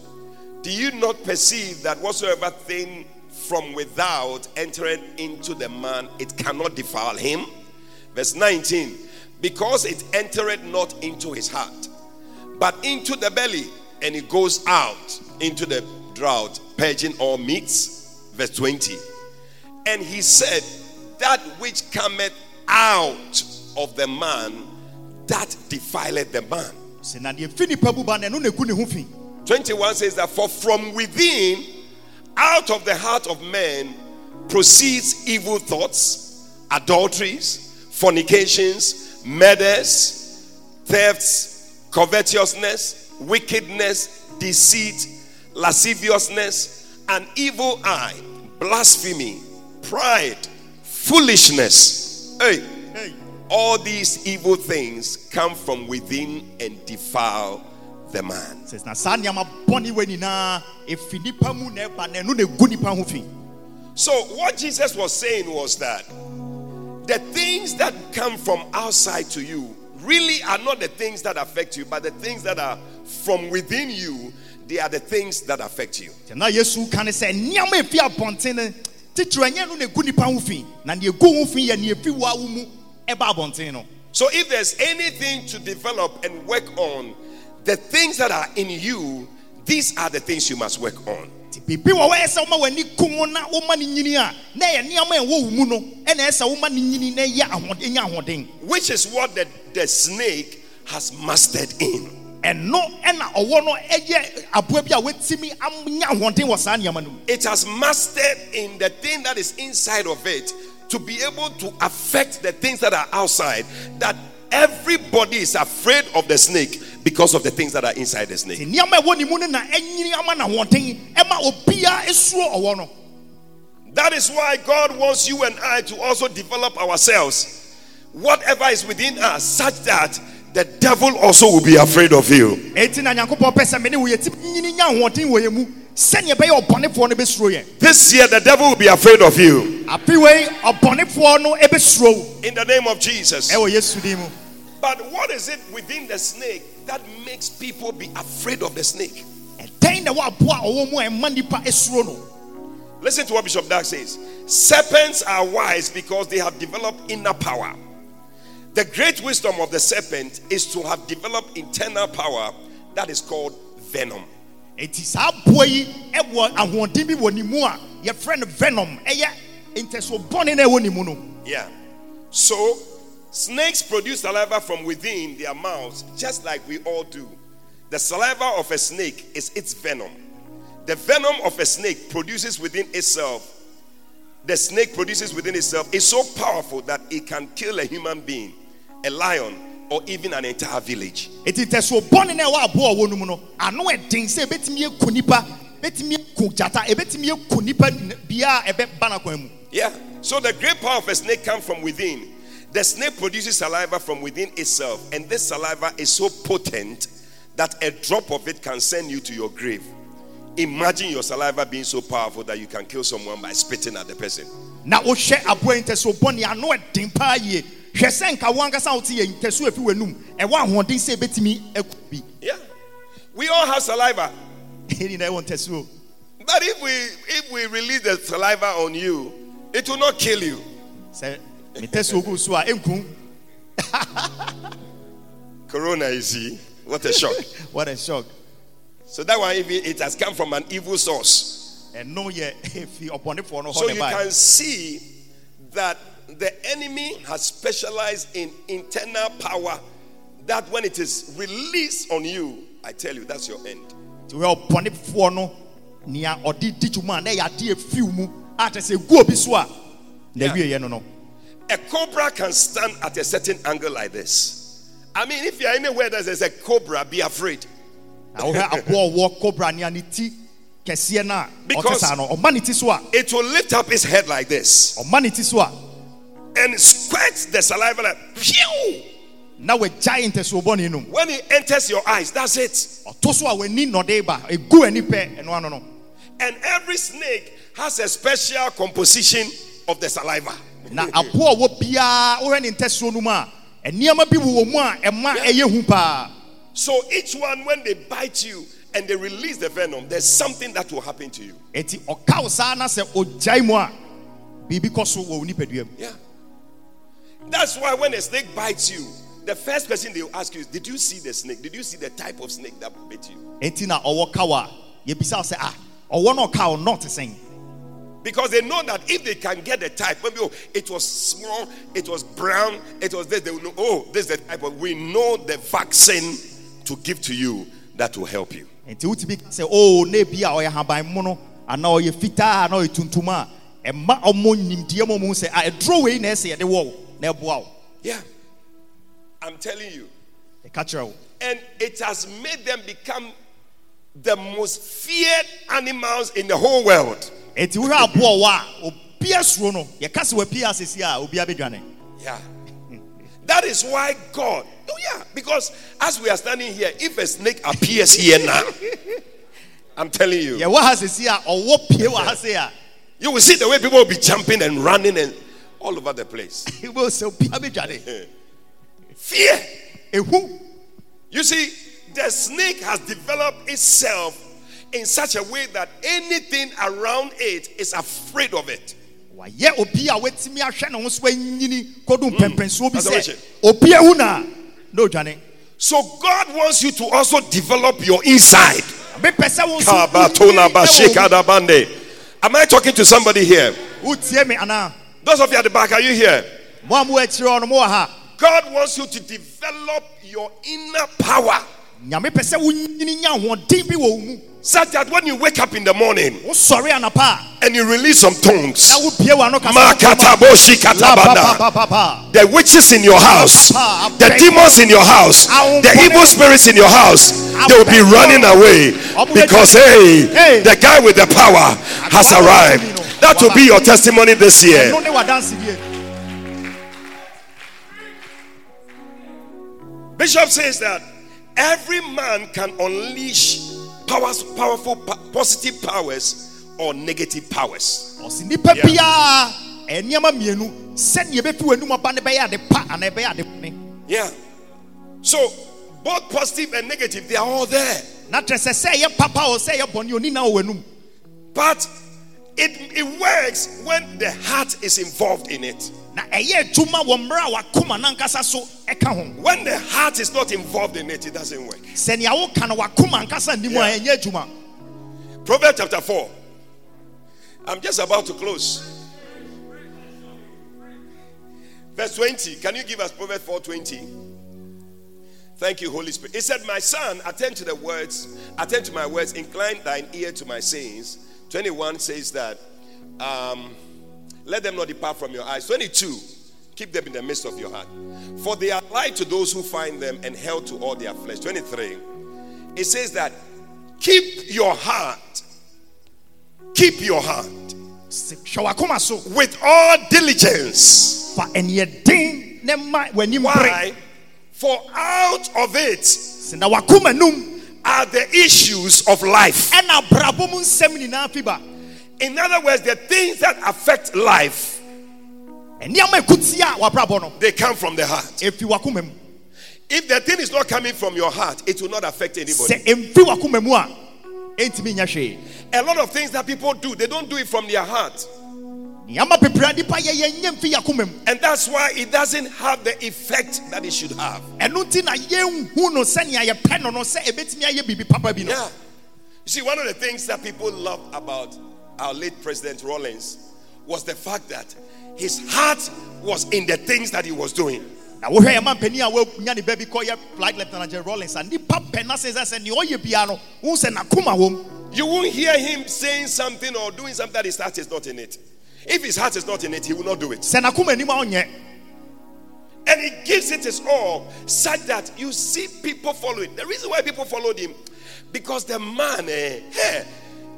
[SPEAKER 2] Do you not perceive that whatsoever thing from without entering into the man, it cannot defile him? Verse 19. Because it entereth not into his heart, but into the belly, and it goes out into the drought, purging all meats. Verse 20. And he said, That which cometh out of the man, that defileth the man.
[SPEAKER 3] sɛ na deɛ fi nipa bu ba no ɛno na ɛgu ne ho fi
[SPEAKER 2] 21 says that, For from within, out of the heart of man, proceeds evil thoughts, adulteries, fornications, murders, thefts, covetousness, wickedness, deceit, lasciviousness, an evil eye, blasphemy, pride, foolishness. Hey,
[SPEAKER 3] hey.
[SPEAKER 2] all these evil things come from within and defile the man.
[SPEAKER 3] sɛ na saa nneɛma bɔne wɔ nyinaa ɛfi nipa mu na ɛba na ɛno na ɛgu nipa ho fi
[SPEAKER 2] So, what Jesus was saying was that the things that come from outside to you really are not the things that affect you, but the things that are from within you, they are the things that affect you.
[SPEAKER 3] Na yesu ka sɛ nneɛma a abɔnten no titiri ɛnyɛ no na ɛgu nipa ho fi na deɛ ɛgu ho fi yɛ neɛ ɛfi wa wo mu ɛba abɔnten no
[SPEAKER 2] So, if there's anything to develop and work on, the things that are in you, these are the things you must work on.
[SPEAKER 3] nti biribi wɔ hɔ ɛsɛ woma w'ani kum na woma no nyini a na ɛyɛ nneɛma a ɛwɔ wo mu no ɛna ɛsɛ woma no nyini na ɛyɛ ahoɔden ɛnya ahoɔden
[SPEAKER 2] Which is what the, the snake has mastered in.
[SPEAKER 3] ɛno ɛna ɔwɔ no ɛyɛ aboa bi a watumi anya ahoɔden wɔ saa nneɛma no
[SPEAKER 2] It has mastered in the thing that is inside of it to be able to affect the things that are outside. That everybody is afraid of the snake because of the things that are inside the snake.
[SPEAKER 3] nneɛma a ɛwɔ ne mu no na ɛnyini ama no ahoɔden ɛma obiara ɛsuro ɔwɔ no
[SPEAKER 2] That is why God wants you and I to also develop ourselves, whatever is within us, such that the devil also will be afraid of you.
[SPEAKER 3] eti na nyankopɔn pɛ sɛ mene wo yɛtumi nyini nya ahoɔden wɔ yɛn mu sɛneɛ ɛbɛyɛ ɔbɔnefoɔ no bɛsuro yɛn
[SPEAKER 2] This year, the devil will be afraid of you
[SPEAKER 3] afe wei ɔbɔnefoɔ no ɛbɛsuro wo
[SPEAKER 2] in the name of Jesus.
[SPEAKER 3] Ɛwɔ yesu din mu
[SPEAKER 2] But what is it within the snake that makes people be afraid of the snake?
[SPEAKER 3] ɛdɛn na wɔaboa ɔwɔ mu a ɛma nnipa ɛsuro
[SPEAKER 2] Listen to what Bishop Dag says. Serpents are wise because they have developed inner power. The great wisdom of the serpent is to have developed internal power that is called venom.
[SPEAKER 3] enti saa aboa yi ɛwɔ ahoɔden bi wɔ ne mu a yɛfrɛ no venom ɛyɛ ntɛso bɔne na ɛwɔ ne mu no
[SPEAKER 2] Yeah. So, snakes produce saliva from within their mouths, just like we all do. The saliva of a snake is its venom. The venom of a snake produces within itself, the snake produces within itself is so powerful that it can kill a human being, a lion, or even an entire village.
[SPEAKER 3] eti ntɛso bɔne na ɛwɔ aboɔ a ɔwɔ no mu no ano ɛden sɛ ebetumi eku nipa ebetumi eku gyata ebetumi eh, eku nipa bia a ɛbɛba n'akwan mu
[SPEAKER 2] Yeah. So the great power of a snake comes from within. The snake produces saliva from within itself, and this saliva is so potent that a drop of it can send you to your grave. Imagine your saliva being so powerful that you can kill someone by spitting at the person.
[SPEAKER 3] na wohwɛ aboɔ yi ntɛso bɔne ano ɛden paa yie hwɛ sɛ nka wɔn ankasa wote yɛ ntɛso efi w'anum ɛwɔ ahoɔden sɛ ebetumi eku bi
[SPEAKER 2] Yeah. We all have saliva.
[SPEAKER 3] ɛni na ɛwɔ ntɛso
[SPEAKER 2] But if we if we release the saliva on you, it will not kill you.
[SPEAKER 3] sɛ ne ntɛso gu so a enkum
[SPEAKER 2] Corona, you see. What a shock.
[SPEAKER 3] what a shock
[SPEAKER 2] so that one, if it it has come from an evil source.
[SPEAKER 3] ɛno yɛ efi ɔbɔnefoɔ no
[SPEAKER 2] So
[SPEAKER 3] hɔ
[SPEAKER 2] you
[SPEAKER 3] ne ba
[SPEAKER 2] can see that the enemy has specialized in internal power that when it is released on you, I tell you, that's your end.
[SPEAKER 3] ti wɛ ɔbɔnefoɔ no nea ɔde di dwuma a na yɛ ade efiw mu a kyerɛ sɛ egu obi so a na
[SPEAKER 2] Yeah.
[SPEAKER 3] Ewie yɛ no no
[SPEAKER 2] A cobra can stand at a certain angle like this. I mean, if you're anywhere that there's a cobra, be afraid.
[SPEAKER 3] na wohɛ aboɔ ɔwɔ kobra nea ne ti kɛseɛ no a ɔte
[SPEAKER 2] Because-
[SPEAKER 3] saa no ɔma ne ti so a
[SPEAKER 2] It will lift up its head like this
[SPEAKER 3] ɔma ne ti so a
[SPEAKER 2] and squirt the saliva like,
[SPEAKER 3] wagyae ntɛso bɔne nom
[SPEAKER 2] When it enters your eyes, that's it.
[SPEAKER 3] ɔto a w'ani nnɔde ba egu ani pɛ ɛno ano no
[SPEAKER 2] And every snake has a special composition of the saliva.
[SPEAKER 3] Na aboɔ a ɔwɔ biara wohɛ ne ntɛsoɔ no mu a nneɛma bi wɔ wɔ mu a ɛma ɛyɛ hu paa
[SPEAKER 2] So each one, when they bite you and they release the venom, there's something that will happen to you.
[SPEAKER 3] eti ɔka wo saa na sɛ ɔgyae mu a biribi kɔ so wɔ nipadua mu
[SPEAKER 2] Yeah. That's why when a snake bites you, the first question they will ask you is, Did you see the snake? Did you see the type of snake that bit you?
[SPEAKER 3] eti na ɔwɔ kaw a yɛbisa wo sɛ ah ɔwɔ no ɔka wo nɔɔte sɛn
[SPEAKER 2] Because they know that if they can get the type, maybe oh, it was small, it was brown, it was this, they will know, oh, this is the type of we know the vaccine to give to you that will help you.
[SPEAKER 3] nti wotumi ka sɛ o na ebi a ɔyɛ haban mono anaa ɔyɛ fitaa anaa ɔyɛ tuntum a ɛma ɔmo nimdeɛ hu sɛ a ɛduro wei na ɛsɛ yɛde wɔ na ɛboa wo
[SPEAKER 2] Yeah. I'm telling you.
[SPEAKER 3] ɛka kyerɛ wo
[SPEAKER 2] And it has made them become the most feared animals in the whole world.
[SPEAKER 3] Eti wohwɛ aboɔ wɔ a obi asuro no yɛka sɛ wapie asesi a obi abɛdwane
[SPEAKER 2] Yeah. That is why God. Oh, yeah. Because as we are standing here, if a snake appears here now, I'm telling you,
[SPEAKER 3] yɛwɔ ha sesi a ɔwɔ pie wɔ ha se a
[SPEAKER 2] you will see the way people will be jumping and running and all over the place.
[SPEAKER 3] wo obi abɛdwane
[SPEAKER 2] Fear. You see, the snake has developed itself in such a way that anything around it is afraid of it.
[SPEAKER 3] wayɛ obi a watumi ahwɛ ne ho so anyini kɔdu mpɛmpɛnsoɔ mm. bi
[SPEAKER 2] Pastor
[SPEAKER 3] sɛ
[SPEAKER 2] Richard.
[SPEAKER 3] obi ehu na na odwane
[SPEAKER 2] So God wants you to also develop your inside.
[SPEAKER 3] mepɛ sɛ wo nso
[SPEAKER 2] Kabatona
[SPEAKER 3] wonyini ɛwɔ wo
[SPEAKER 2] bashikadabande. Am I talking to somebody here?
[SPEAKER 3] mu. wotie me anaa
[SPEAKER 2] Those of you at the back, are you here?
[SPEAKER 3] mo a mowɔ akyirɛ hɔ no mowɔ ha
[SPEAKER 2] God wants you to develop your inner power
[SPEAKER 3] nyame pɛ sɛ wonyini nya ahoɔden bi wɔ wo mu.
[SPEAKER 2] Such that when you wake up in the morning and you release some tongues, the witches in your house, the demons in your house, the evil spirits in your house, they will be running away because hey, the guy with the power has arrived. That will be your testimony this year.
[SPEAKER 3] ɛno ne wadansedie
[SPEAKER 2] Bishop says that every man can unleash powers, powerful, positive powers or negative powers. Yeah.
[SPEAKER 3] biara ɛyɛ nneɛma mmienu sɛnea ɛbɛfi w'anum aba ne bɛyɛ ade pa anaa ɛbɛyɛ ade bɔne
[SPEAKER 2] Yeah. So both positive and negative, they are all there.
[SPEAKER 3] na kyerɛ sɛ sɛ papa o sɛ ɛyɛ bɔne oni na wɔ w'anum
[SPEAKER 2] But it, it works when the heart is involved in it.
[SPEAKER 3] Na ɛyɛ adwuma wɔ mmerɛ a wakoma nankasa so ɛka ho
[SPEAKER 2] When the heart is not involved in it, it doesn't work.
[SPEAKER 3] sɛnea woka no wakoma ankasa nnim a
[SPEAKER 2] Yeah. Proverbs chapter 4. I'm just about to close. Verse 20. Can you give us Proverbs 4:20? Thank you, Holy Spirit. It said, My son, attend to the words, attend to my words, incline thine ear to my sayings. 21 says that, um, let them not depart from your eyes. 22, keep them in the midst of your heart. For they are light to those who find them and hell to all their flesh. 23, it says that, keep your heart, keep your heart
[SPEAKER 3] hwɛ wakoma so
[SPEAKER 2] with all diligence.
[SPEAKER 3] fa ɛneɛ den ne ma w'anim bere
[SPEAKER 2] Why? For out of it
[SPEAKER 3] sɛ na wakoma num
[SPEAKER 2] are the issues of life.
[SPEAKER 3] Ɛna abrabɔ mu nsɛm nyinaa fi ba
[SPEAKER 2] In other words, the things that affect life,
[SPEAKER 3] nneɛma ɛkutia a wabrabɔ no
[SPEAKER 2] they come from the heart.
[SPEAKER 3] ɛfi wakoma mu
[SPEAKER 2] If the thing is not coming from your heart, it will not affect anybody.
[SPEAKER 3] sɛ ɛmfi wakoma mu a ɛntumi nya hwee
[SPEAKER 2] A lot of things that people do, they don't do it from their heart.
[SPEAKER 3] nneɛma bebree a nipa yɛyɛ nyɛ mfi yakoma mu
[SPEAKER 2] And that's why it doesn't have the effect that it should have.
[SPEAKER 3] ɛno nti na yɛnhu no sɛnea yɛpɛ no no sɛ ɛbɛtumi ayɛ biribi papa bi no
[SPEAKER 2] Yeah. You see, one of the things that people love about our late President Rawlings was the fact that his heart was in the things that he was doing.
[SPEAKER 3] na wohwɛ yɛ ma mpanin a woanya ne ba bi kɔyɛ flight lieutenant general rawlings a nipa pɛ na sɛ sɛ neɛ ɔyɛ biara no wohu sɛ nakoma wɔ
[SPEAKER 2] You won't hear him saying something or doing something that his heart is not in it. If his heart is not in it, he will not do it.
[SPEAKER 3] sɛ nakoma anim a ɔnyɛ
[SPEAKER 2] And he gives it his all, such that you see people following. The reason why people followed him, because the man, eh, eh,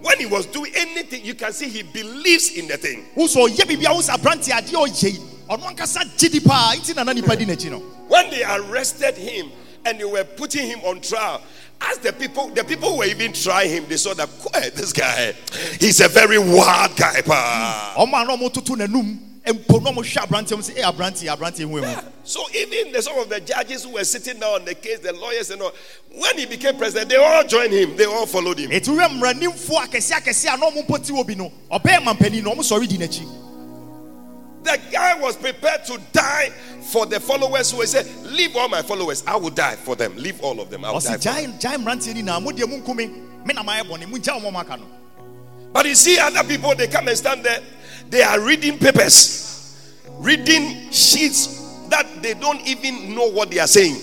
[SPEAKER 2] when he was doing anything, you can see he believes in the thing.
[SPEAKER 3] wo sɛ ɔyɛ biribi a wo sɛ aberante adeɛ a ɔyɛ yi ɔno ankasa gye di paa nti nana nipa di n'akyi no
[SPEAKER 2] When they arrested him and they were putting him on trial, as the people, the people who were even trying him, they saw that "Quiet, this guy, he's a very wild guy. pa."
[SPEAKER 3] Ɔmo a na ɔmo toto n'anum mpo na ɔmo hwɛ aberante mu sɛ ɛ eh, aberante aberante hu emu
[SPEAKER 2] So even the, some of the judges who were sitting down on the case, the lawyers and all, when he became president, they all joined him. They all followed him.
[SPEAKER 3] eti wura mmaranimfoɔ akɛse akɛse a na ɔmo mpo ti wɔ bi no ɔbɛyɛ mampanin no ɔmo sɔre di n'akyi
[SPEAKER 2] The guy was prepared to die for the followers who said, Leave all my followers. I will die for them. Leave all of them. I will die. For them.
[SPEAKER 3] gyae gyae mmeranteɛ ni na mo deɛ mo nkumi me na mayɛ bɔne mo gya ɔmo ɔmo aka no
[SPEAKER 2] But you see, other people, they come and stand there. They are reading papers, reading sheets that they don't even know what they are saying.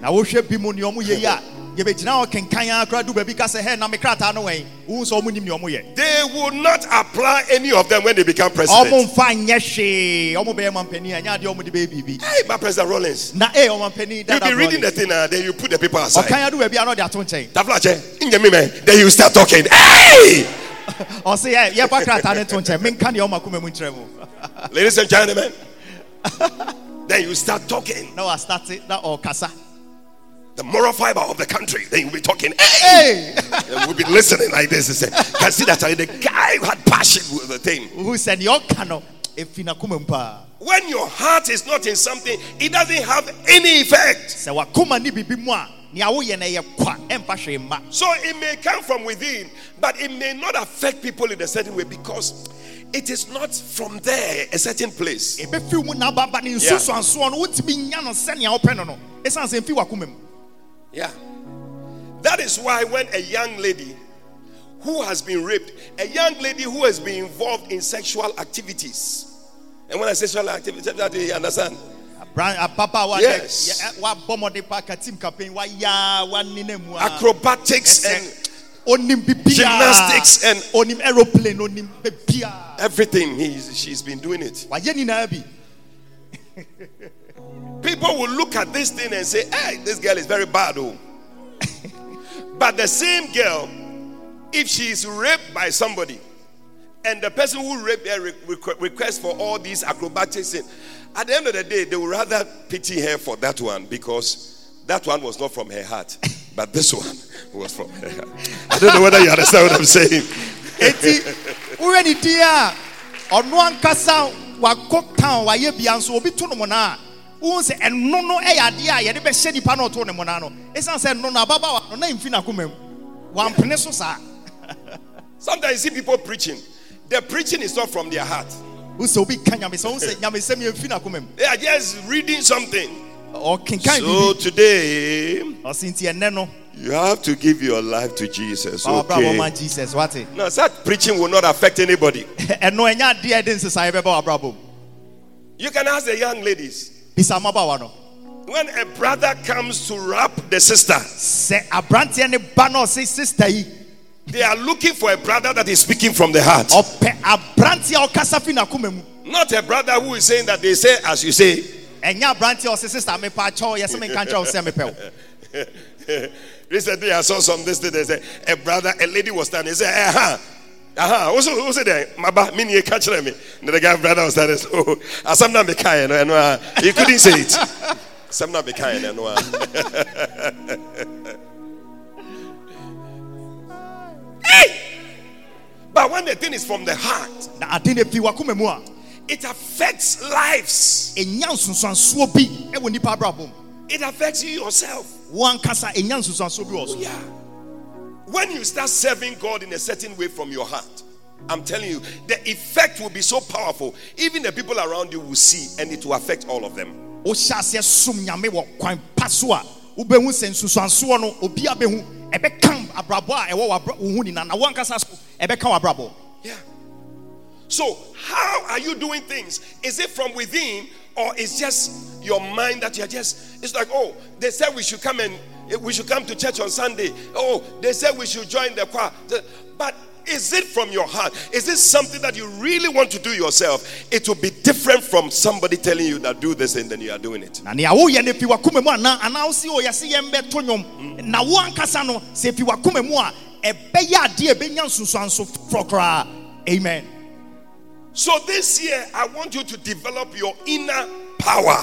[SPEAKER 3] na wohwɛ bi mu nea ɔmo yɛ yi a yɛbɛgyina hɔ kenkan a du baabi ka sɛ hɛ na me krataa no wɛn wohu sɛ ɔmo nim nea ɔmo yɛ
[SPEAKER 2] They will not apply any of them when they become
[SPEAKER 3] ɔmo
[SPEAKER 2] president.
[SPEAKER 3] mfa nyɛ hwee ɔmo bɛyɛ mampanin ɛnyɛ adeɛ ɔmo de bɛyɛ biribi
[SPEAKER 2] Hey, my President Rawlings,
[SPEAKER 3] na ee ɔmampanin
[SPEAKER 2] you'll
[SPEAKER 3] dada
[SPEAKER 2] be reading the thing, uh, then you put the paper aside.
[SPEAKER 3] ɔkan adu baabi a na ɔde ato nkyɛn
[SPEAKER 2] Taflache, inye mime, then you start talking. Hey!
[SPEAKER 3] Ɔse yɛ yɛfa krataa no to nkyɛn menka deɛ ɔma koma mu nkyerɛ mu
[SPEAKER 2] Ladies and gentlemen, then you start talking.
[SPEAKER 3] na wastate or ɔkasa
[SPEAKER 2] The moral fiber of the country, then you'll be talking. Hey! And we'll be listening like this. say, Can see that the guy who had passion with the thing.
[SPEAKER 3] Who said neɛ ɔka no ɛfi nakoma mu paa
[SPEAKER 2] When your heart is not in something, it doesn't have any effect.
[SPEAKER 3] Sɛ wakoma ne biribi mu a nea woyɛ no ɛyɛ kwa ɛmfa hwee mma
[SPEAKER 2] So it may come from within, but it may not affect people in a certain way because it is not from there, a certain place.
[SPEAKER 3] ɛbɛfiw mu na ababa ne
[SPEAKER 2] Yeah.
[SPEAKER 3] nsusuansoɔ no wotumi nya no sɛnea wopɛ no no ɛsiane sɛ mfi wakoma mu
[SPEAKER 2] Yeah. That is why when a young lady who has been raped, a young lady who has been involved in sexual activities, and when I say sexual activities, that you understand?
[SPEAKER 3] Ababaawa uh,
[SPEAKER 2] Yes.
[SPEAKER 3] dɛ yɛ- eh, wabɔ mmɔden pa ka tim campaign waya wanena mu a
[SPEAKER 2] Acrobatics and Gymnastics and-
[SPEAKER 3] onim aeroplane onim
[SPEAKER 2] everything. He's, she's been doing it.
[SPEAKER 3] wayɛ nyinaa bi
[SPEAKER 2] People will look at this thing and say, hey, this girl is very bad. Oh. but the same girl, if she is raped by somebody, and the person who raped her requests for all these acrobatics, and at the end of the day, they would rather pity her for that one because that one was not from her heart, but this one was from her heart. I don't know whether you understand what I'm saying.
[SPEAKER 3] eti wohwɛ ne din a ɔno ankasa wakɔ town wayɛ bia nso obi to no mo na a wohu sɛ ɛno no ɛyɛ adeɛ a yɛde bɛhyɛ nipa no. Ɔto ne mo na no ɛsiane sɛ ɛno no ababaawa no na mfi nakoma mu wampene so saa
[SPEAKER 2] Sometimes you see people preaching, the preaching is not from their heart,
[SPEAKER 3] wo sɛ obi ka nyamesɛm wo sɛ nyamesɛm yɛmfi nakoma mu
[SPEAKER 2] they are just reading something. So today, you have to give your life to Jesus. Okay.
[SPEAKER 3] jesus wate
[SPEAKER 2] Now, that preaching will not affect anybody.
[SPEAKER 3] ɛno ɛnyɛ adeɛ a ɛde nsesaeɛ bɛba wabrabɔ mu
[SPEAKER 2] You can ask the young ladies.
[SPEAKER 3] no
[SPEAKER 2] When a brother comes to rap the sister, they are looking for a brother that is speaking from the heart.
[SPEAKER 3] ɔpɛ a ɔkasa fi n'akoma mu
[SPEAKER 2] Not a brother who is saying that they say as you say.
[SPEAKER 3] ɛnyɛ aberanteɛ a ɔse sista mepa akyɛw yɛsɛ menka nkyerɛ wo sɛ mepɛ wo
[SPEAKER 2] Recently, I saw some this thing. They said a brother, a lady was standing. He said, eh, "Aha, aha." Also, who said that? Maba, me you catch me. And the guy brother was standing. So, some not be kind, and uh, he couldn't say it. Some not be kind, But when the thing is from the heart,
[SPEAKER 3] na ade no fi wakoma mu a
[SPEAKER 2] it affects lives.
[SPEAKER 3] ɛnya nsunsuansoɔ bi ɛwɔ nipa abrabɔ
[SPEAKER 2] It affects you yourself.
[SPEAKER 3] wo ankasa ɛnya nsunsuansoɔ bi wɔ
[SPEAKER 2] Yeah. When you start serving God in a certain way from your heart, I'm telling you, the effect will be so powerful. Even the people around you will see, and it will affect all of them.
[SPEAKER 3] Ɛbɛka abrabɔ a ɛwɔ wo na wo ankasa so ɛbɛka w'abrabɔ
[SPEAKER 2] Yeah. So, how are you doing things? Is it from within, or is just your mind that you're just? It's like, oh, they said we should come and eh, we should come to church on Sunday. Oh, they said we should join the choir. But is it from your heart? Is this something that you really want to do yourself? It will be different from somebody telling you that do this and then you are doing it.
[SPEAKER 3] na nea mm. woyɛ no fi wakoma mu anaa anaa wo o yɛse yɛn bɛto na wo ankasa no sɛ fi wakoma mu a ɛbɛyɛ adeɛ a ɛbɛnya nsusuanso foforɔ amen
[SPEAKER 2] So this year, I want you to develop your inner power.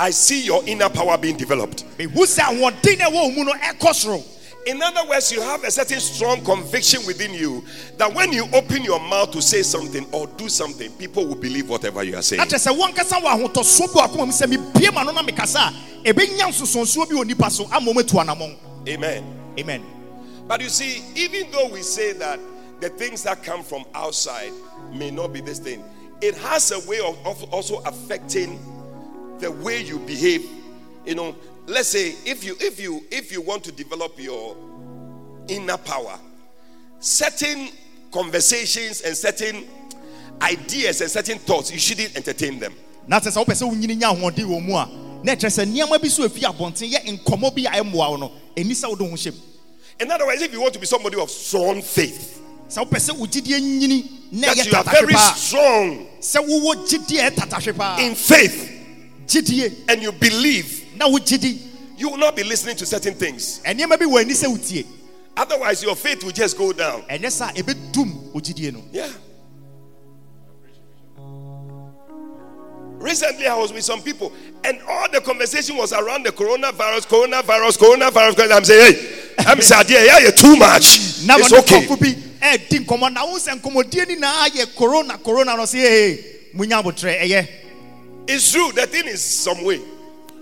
[SPEAKER 2] I see your inner power being developed.
[SPEAKER 3] mehu sɛ ahoɔden no ɛwɔ wo mu no ɛkɔ soro
[SPEAKER 2] In other words, you have a certain strong conviction within you that when you open your mouth to say something or do something, people will believe whatever you are saying.
[SPEAKER 3] na kyerɛ sɛ woankasa wɔ ahotɔsoɔ bi wɔ akoma mu sɛ mebie ma no na mekasa a ɛbɛnya nsosonsoɔ bi wɔ nipa so ama ɔmatu anammɔn
[SPEAKER 2] Amen.
[SPEAKER 3] amen
[SPEAKER 2] But you see, even though we say that the things that come from outside may not be this thing, it has a way of also affecting the way you behave. You know, let's say if you if you if you want to develop your inner power, certain conversations and certain ideas and certain thoughts, you shouldn't entertain them.
[SPEAKER 3] na kyerɛ sɛ wopɛ sɛ wonyini nya ahoɔden wɔ mu a na ɛkyerɛ sɛ nneɛma bi so ɛfi abɔnten yɛ nkɔmmɔ bi a ɛmmoa wo no ɛni sɛ wode ho hyɛm
[SPEAKER 2] In other words, if you want to be somebody of strong faith,
[SPEAKER 3] sɛ wopɛ sɛ wo gyidie nyini na
[SPEAKER 2] that
[SPEAKER 3] ɛyɛ
[SPEAKER 2] you are
[SPEAKER 3] tatahwe
[SPEAKER 2] very
[SPEAKER 3] paa
[SPEAKER 2] strong
[SPEAKER 3] sɛ wowɔ gyidie a ɛyɛ tatahwe paa
[SPEAKER 2] in faith and you believe
[SPEAKER 3] na wo gyidi
[SPEAKER 2] you will not be listening to certain things.
[SPEAKER 3] ɛnneɛma bi wɔ ani sɛ wotie
[SPEAKER 2] Otherwise, your faith will just go down.
[SPEAKER 3] ɛnyɛ sɛ a ɛbɛdum wo gyidie no
[SPEAKER 2] Yeah. Recently, I was with some people, and all the conversation was around the coronavirus, coronavirus, coronavirus. I'm saying, hey, I'm saying, yeah, yeah, you're too much. It's okay.
[SPEAKER 3] nkɔfo bi ɛdi nkɔmmɔ na wo sɛ nkɔmmɔdie ni naa yɛ corona corona
[SPEAKER 2] It's true. The thing is some way.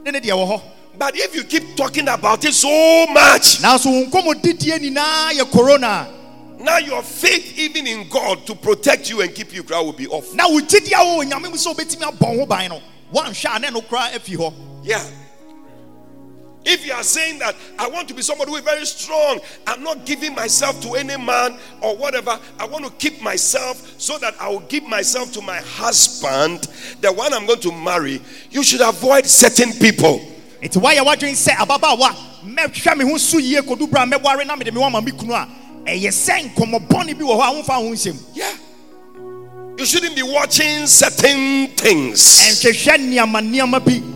[SPEAKER 3] ne ne deɛ
[SPEAKER 2] But if you keep talking about it so much,
[SPEAKER 3] nanso wo nkɔmmɔdidie nyinaa yɛ corona
[SPEAKER 2] now your faith, even in God, to protect you and keep you, crowd will be off.
[SPEAKER 3] na wo gyidi a wɔwɔ nyame mu sɛ wobɛtumi abɔ ho ban no woanhwɛ a ne no koraa afi hɔ
[SPEAKER 2] Yeah. If you are saying that I want to be somebody who is very strong, I'm not giving myself to any man or whatever. I want to keep myself so that I will give myself to my husband, the one I'm going to marry. You should avoid certain people.
[SPEAKER 3] nti woayɛ w'adwene sɛ ababaawa mɛhwɛ me ho so yie kɔdu bra mɛware na mede me wama me kunu a ɛyɛ sɛ nkɔmmɔbɔne bi wɔ hɔ a womfa ho nsɛm
[SPEAKER 2] Yeah. You shouldn't be watching certain things.
[SPEAKER 3] ɛnhwehwɛ nneɛma nneɛma bi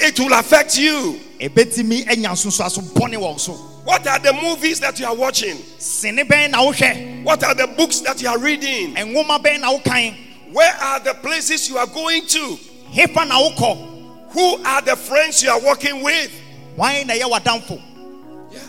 [SPEAKER 2] It will affect you.
[SPEAKER 3] ɛbɛtumi anya nsonsoaso bɔne wɔ
[SPEAKER 2] What are the movies that you are watching?
[SPEAKER 3] sene na wohwɛ
[SPEAKER 2] What are the books that you are reading?
[SPEAKER 3] ɛnwoma bɛn na wokan
[SPEAKER 2] Where are the places you are going to?
[SPEAKER 3] hefa na wokɔ
[SPEAKER 2] Who are the friends you are working with?
[SPEAKER 3] wan na ɛyɛ w'adamfo
[SPEAKER 2] Yeah.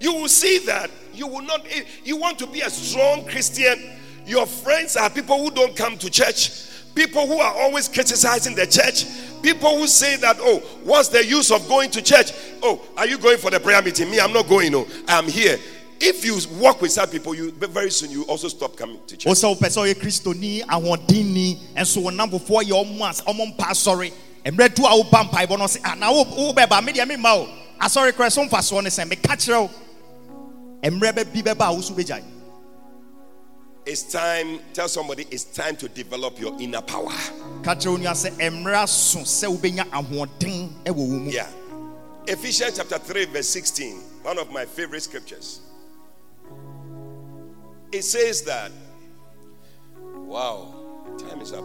[SPEAKER 2] You will see that you will not, if you want to be a strong Christian. Your friends are people who don't come to church, people who are always criticizing the church, people who say that, oh, what's the use of going to church? Oh, are you going for the prayer meeting? Me, I'm not going, no, I'm here. If you walk with such people, you very soon you also stop coming to church.
[SPEAKER 3] wo sɛ wopɛ sɛ ɔyɛ kristoni ahoɔdenni ɛnso wo namfofoɔ yɛ ɔmo as ɔmo mpa asɔre mmerɛ du a woba mpaebɔ no sɛ ana wobɛba me deɛ memma o asɔre korɛ so mfasoɔ ne sɛ meka kyerɛ wo mmerɛ bɛbi bɛba a wo so wobɛgyae
[SPEAKER 2] It's time, tell somebody it's time to develop your inner power.
[SPEAKER 3] ka kyerɛ wo nua sɛ mmerɛ so sɛ wobɛnya ahoɔden wɔ wo mu
[SPEAKER 2] Yeah. Ephesians chapter 3, verse 16, one of my favorite scriptures. It says that, wow, time is up.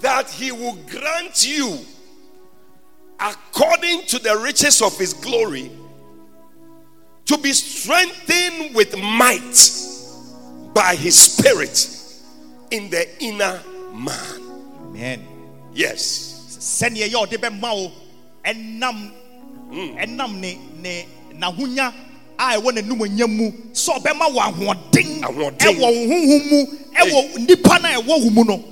[SPEAKER 2] That he will grant you, according to the riches of his glory, to be strengthened with might by his spirit in the inner man.
[SPEAKER 3] amen.
[SPEAKER 2] Yes.
[SPEAKER 3] sɛneɛ yɛ ɔde bɛma wo ɛnam ɛnam ne ne n'ahonya a ɛwɔ n'anumonyam mu. Sɛ ɔbɛma eh, wo ahoɔden ɛwɔ honhom mu eh, ɛwɔ nipa no a ɛwɔ eh, wo mu no.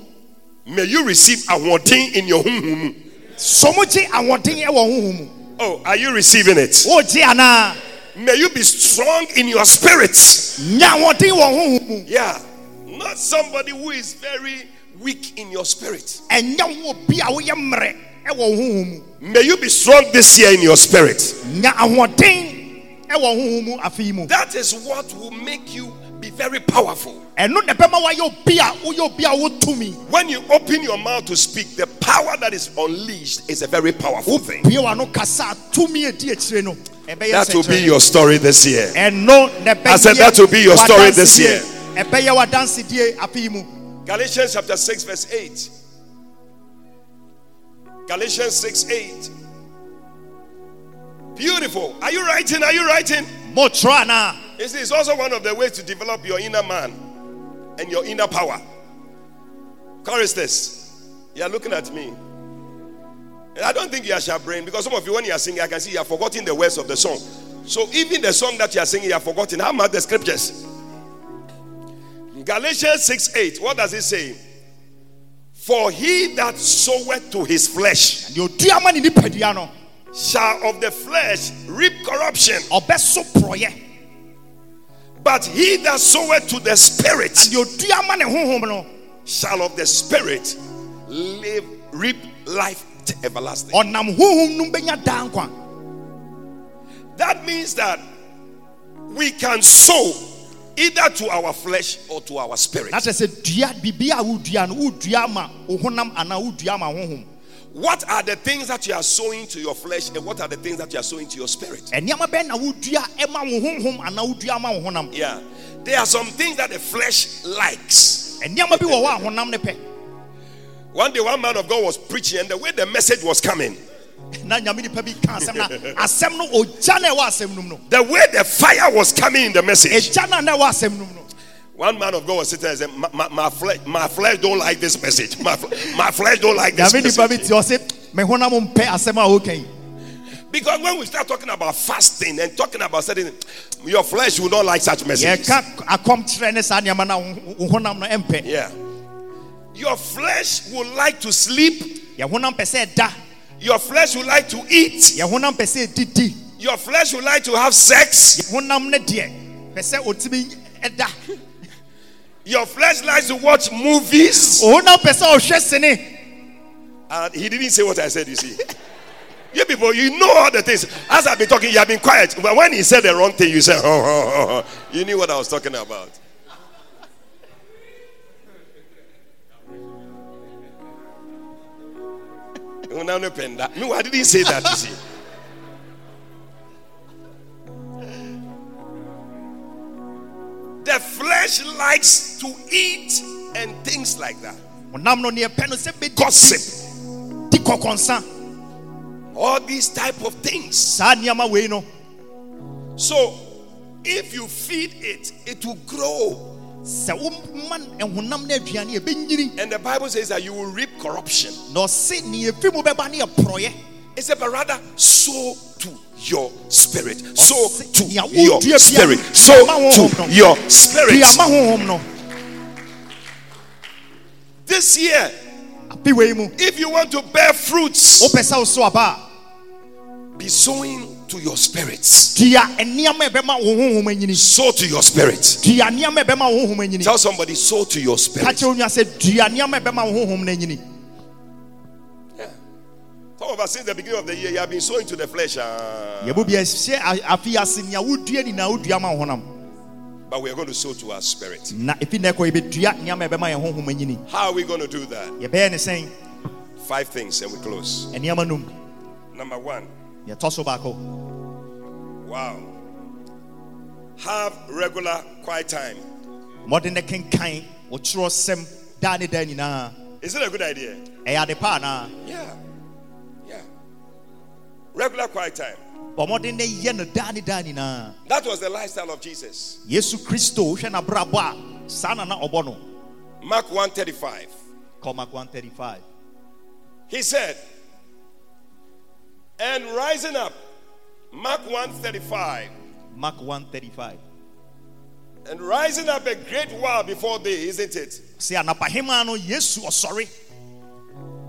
[SPEAKER 2] May you receive ahoɔden in your home.
[SPEAKER 3] sɔ mo gye ahoɔden ɛwɔ honhom mu.
[SPEAKER 2] Oh, are you receiving it?
[SPEAKER 3] wogye anaa
[SPEAKER 2] May you be strong in your spirit.
[SPEAKER 3] nya ahoɔden wɔ honhom mu
[SPEAKER 2] Yeah. Not somebody who is very weak in your spirit.
[SPEAKER 3] ɛnyɛ wo obi a woyɛ mmerɛ ɛwɔ wo honhom mu
[SPEAKER 2] May you be strong this year in your spirit.
[SPEAKER 3] nya ahoɔden ɛwɔ honhom mu afei mu
[SPEAKER 2] That is what will make you be very powerful.
[SPEAKER 3] ɛno na ɛbɛma woayɛ obi a woyɛ obi a wotumi
[SPEAKER 2] When you open your mouth to speak, the power that is unleashed is a very powerful thing.
[SPEAKER 3] bie w'ano kasa a tumi a ɛdi akyire no ɛbɛyɛ
[SPEAKER 2] That will be your story this year.
[SPEAKER 3] ɛno na ɛbɛyɛ
[SPEAKER 2] I said that will be your story this year.
[SPEAKER 3] ɛbɛyɛ w'adansedie afei mu
[SPEAKER 2] Galatians chapter 6, verse 8. Galatians 6 8. Beautiful. Are you writing? Are you writing?
[SPEAKER 3] motwerɛ anaa
[SPEAKER 2] You see, It's also one of the ways to develop your inner man and your inner power. Choristers, you are looking at me. And I don't think you are sharp brain because some of you, when you are singing, I can see you are forgetting the words of the song. So even the song that you are singing, you are forgotten. How about the scriptures? Galatians 6 8. What does it say? For he that soweth to his flesh
[SPEAKER 3] deɛ ɔdua ma ne nipadua
[SPEAKER 2] shall of the flesh reap corruption. But he that soweth to the spirit
[SPEAKER 3] deɛ ɔdua ma ne
[SPEAKER 2] shall of the spirit live reap life everlasting.
[SPEAKER 3] ɔnam honhom no bɛnya daa nkwa
[SPEAKER 2] That means that we can sow either to our flesh or to our spirit.
[SPEAKER 3] Na kyerɛ sɛ dua biribia a wodua no wodua ma wo honam anaa wodua ma honhom
[SPEAKER 2] What are the things that you are sowing to your flesh and what are the things that you are sowing to your spirit?
[SPEAKER 3] ɛnneɛma bɛn na wodua ɛma wo honhom anaa wodua ma wo honam
[SPEAKER 2] Yeah. There are some things that the flesh likes.
[SPEAKER 3] ɛnneɛma bi wɔ hɔ a honam ne pɛ
[SPEAKER 2] One day, one man of God was preaching, and the way the message was coming,
[SPEAKER 3] na nyame nipa bi ka asɛm na asɛm no ogya na ɛwɔ asɛm nom no
[SPEAKER 2] the way the fire was coming in the message, One man of God was sitting there and said, my, my, my, flesh, my flesh don't like this message. My, my flesh don't like this
[SPEAKER 3] nyame nipa bi
[SPEAKER 2] message.
[SPEAKER 3] me honam mpɛ asɛm a
[SPEAKER 2] Because when we start talking about fasting and talking about certain, your flesh will not like such messages.
[SPEAKER 3] yɛka akɔm kyerɛ ne saa nneɛma no a wo honam no ɛmpɛ
[SPEAKER 2] Yeah. Your flesh would like to sleep.
[SPEAKER 3] yɛ honam pɛ sɛ
[SPEAKER 2] Your flesh would like to eat.
[SPEAKER 3] yɛ honam pɛ sɛ
[SPEAKER 2] Your flesh would like to have sex. Your flesh likes to watch movies.
[SPEAKER 3] honam pɛ sɛ ɔhwɛ sene
[SPEAKER 2] And he didn't say what I said, you see. You people, you know all the things. As I've been talking, you have been quiet. But when he said the wrong thing, you said, oh, oh, oh, oh." You knew what I was talking about. Pen I didn't say that, you see. The flesh likes to eat and things like that.
[SPEAKER 3] honam no neɛ pɛ no sɛ bɛdi
[SPEAKER 2] Gossip. All these type of things.
[SPEAKER 3] saa nneɛma wei
[SPEAKER 2] So, if you feed it, it will grow.
[SPEAKER 3] sɛ woma honam no aduane ɛbɛnyini
[SPEAKER 2] And the Bible says that you will reap corruption.
[SPEAKER 3] Na ɔse ne yɛfi mu bɛba ne yɛ porɔyɛ
[SPEAKER 2] It said, but rather sow to your spirit. Oh,
[SPEAKER 3] sow
[SPEAKER 2] to your spirit. Sow to your spirit.
[SPEAKER 3] dua ma honhom no
[SPEAKER 2] This year,
[SPEAKER 3] ape wei mu
[SPEAKER 2] if you want to bear fruits,
[SPEAKER 3] wopɛ sɛ wo so aba
[SPEAKER 2] be sowing to your spirits.
[SPEAKER 3] a dua nneɛma a ɛbɛma wo honhom anyini
[SPEAKER 2] Sow to your spirit.
[SPEAKER 3] dua nneɛma a ɛbɛma wo honhom anyini
[SPEAKER 2] Tell somebody, sow to your spirit. Of us, since the beginning of the year, you have been sowing to the flesh. ah.
[SPEAKER 3] yɛbo bi ɛhyɛ afe ase nea wodua nyinaa wodua ma wo honam
[SPEAKER 2] but we are going to sow to our spirit.
[SPEAKER 3] na efi na ɛkɔ yɛbɛdua nneɛma a ɛbɛma yɛn honhom anyini
[SPEAKER 2] How are we going to do that?
[SPEAKER 3] yɛbɛyɛ ne sɛn
[SPEAKER 2] Five things and we close. Number one,
[SPEAKER 3] yɛtɔ so baako
[SPEAKER 2] wow. Have regular quiet time.
[SPEAKER 3] mmɔden ne kenkan wɔtwerɛ sɛm daa ne daa nyinaa
[SPEAKER 2] Is it a good idea?
[SPEAKER 3] ɛyɛ ade pa
[SPEAKER 2] Yeah. Yeah. Regular quiet time.
[SPEAKER 3] bɔ mmɔden ne yɛ no daa ne daa
[SPEAKER 2] That was the lifestyle of Jesus.
[SPEAKER 3] yesu kristo wohwɛ n'abrabɔ a saa na na ɔbɔ
[SPEAKER 2] Mark 135.
[SPEAKER 3] Cormac 135
[SPEAKER 2] He said, and rising up, Mark 135,
[SPEAKER 3] mark 135
[SPEAKER 2] and rising up a great while before day, isn't it?
[SPEAKER 3] sɛ anapahema no yesu ɔsɔre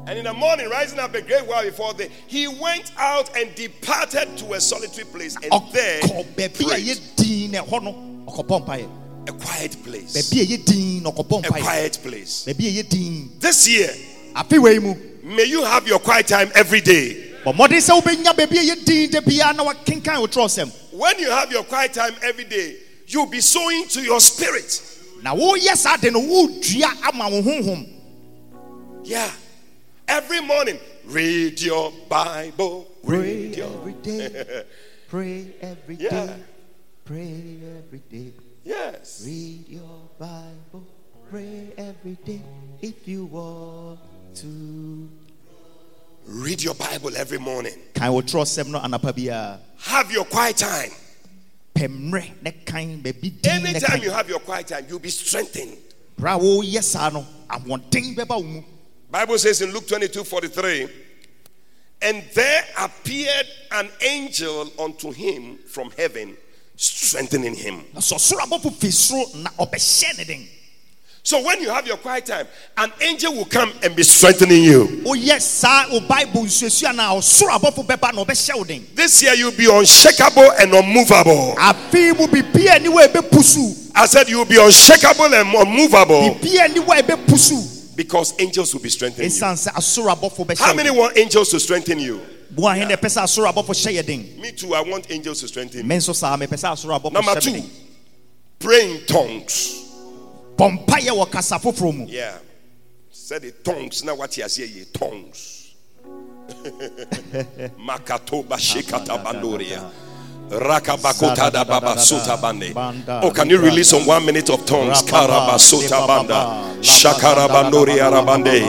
[SPEAKER 2] And in the morning, rising up a great while before day, he went out and departed to a solitary place, and there
[SPEAKER 3] ɔkɔ baabi a
[SPEAKER 2] prayed.
[SPEAKER 3] ɛyɛ din na ɛhɔ no ɔkɔbɔ
[SPEAKER 2] a quiet place.
[SPEAKER 3] a ɛyɛ din na ɔkɔbɔ
[SPEAKER 2] A quiet place.
[SPEAKER 3] baabi a ɛyɛ din
[SPEAKER 2] This year,
[SPEAKER 3] afe wei mu
[SPEAKER 2] may you have your quiet time every day.
[SPEAKER 3] bɔ mmɔden sɛ wobɛnya baabi a ɛyɛ din da biara na wakenkan wo trɔ sɛm
[SPEAKER 2] When you have your quiet time every day, you'll be sowing to your spirit.
[SPEAKER 3] na woyɛ saa de no wodua ama wo honhom
[SPEAKER 2] Yeah. Every morning, read your Bible. Read your.
[SPEAKER 3] every day pray every
[SPEAKER 2] Yeah.
[SPEAKER 3] day pray every day
[SPEAKER 2] Yes.
[SPEAKER 3] read your bible pray every day if you want to
[SPEAKER 2] Read your Bible every morning.
[SPEAKER 3] kan wo trɔ sɛm no anapa
[SPEAKER 2] Have your quiet time.
[SPEAKER 3] pɛ mmerɛ ne kan baabi din ne
[SPEAKER 2] Anytime you have your quiet time, you'll be strengthened.
[SPEAKER 3] bra woyɛ saa no ahoɔden bɛba wo mu
[SPEAKER 2] Bible says in Luke 22 43, and there appeared an angel unto him from heaven, strengthening him.
[SPEAKER 3] na sɛ ɔsoro abɔfo fi soro na ɔbɛhyɛ ne den
[SPEAKER 2] So when you have your quiet time, an angel will come and be strengthening you.
[SPEAKER 3] Oh, woyɛ saa wo oh, bible nsuasua na ɔsoro abɔfo bɛba na ɔbɛhyɛ wo
[SPEAKER 2] This year you'll be unshakable and unmovable.
[SPEAKER 3] afei mu biribia niwa ɛbɛpu so
[SPEAKER 2] I said you'll be unshakable and unmovable
[SPEAKER 3] biribia niwa ɛbɛpu so
[SPEAKER 2] because angels will be strengthening you.
[SPEAKER 3] ɛsiane sɛ asoro abɔfo bɛhyɛ
[SPEAKER 2] How many want angels to strengthen you?
[SPEAKER 3] mo ahe na ɛpɛ sɛ asoro abɔfo hyɛ yɛ den
[SPEAKER 2] Me too, I want angels to strengthen me.
[SPEAKER 3] me nso saa mepɛ sɛ asoro abɔfo
[SPEAKER 2] Number two,
[SPEAKER 3] den
[SPEAKER 2] pray in tongues.
[SPEAKER 3] bɔ mpayɛ wɔ kasa foforɔ mu
[SPEAKER 2] Yeah. Said the tongues. Now what you say, ye tongues. Makatoba shikata bandoria. Rakabakotada baba suta bande. Oh, can you release on one minute of tongues? Karabasuta banda. Shakara bandoria rabande.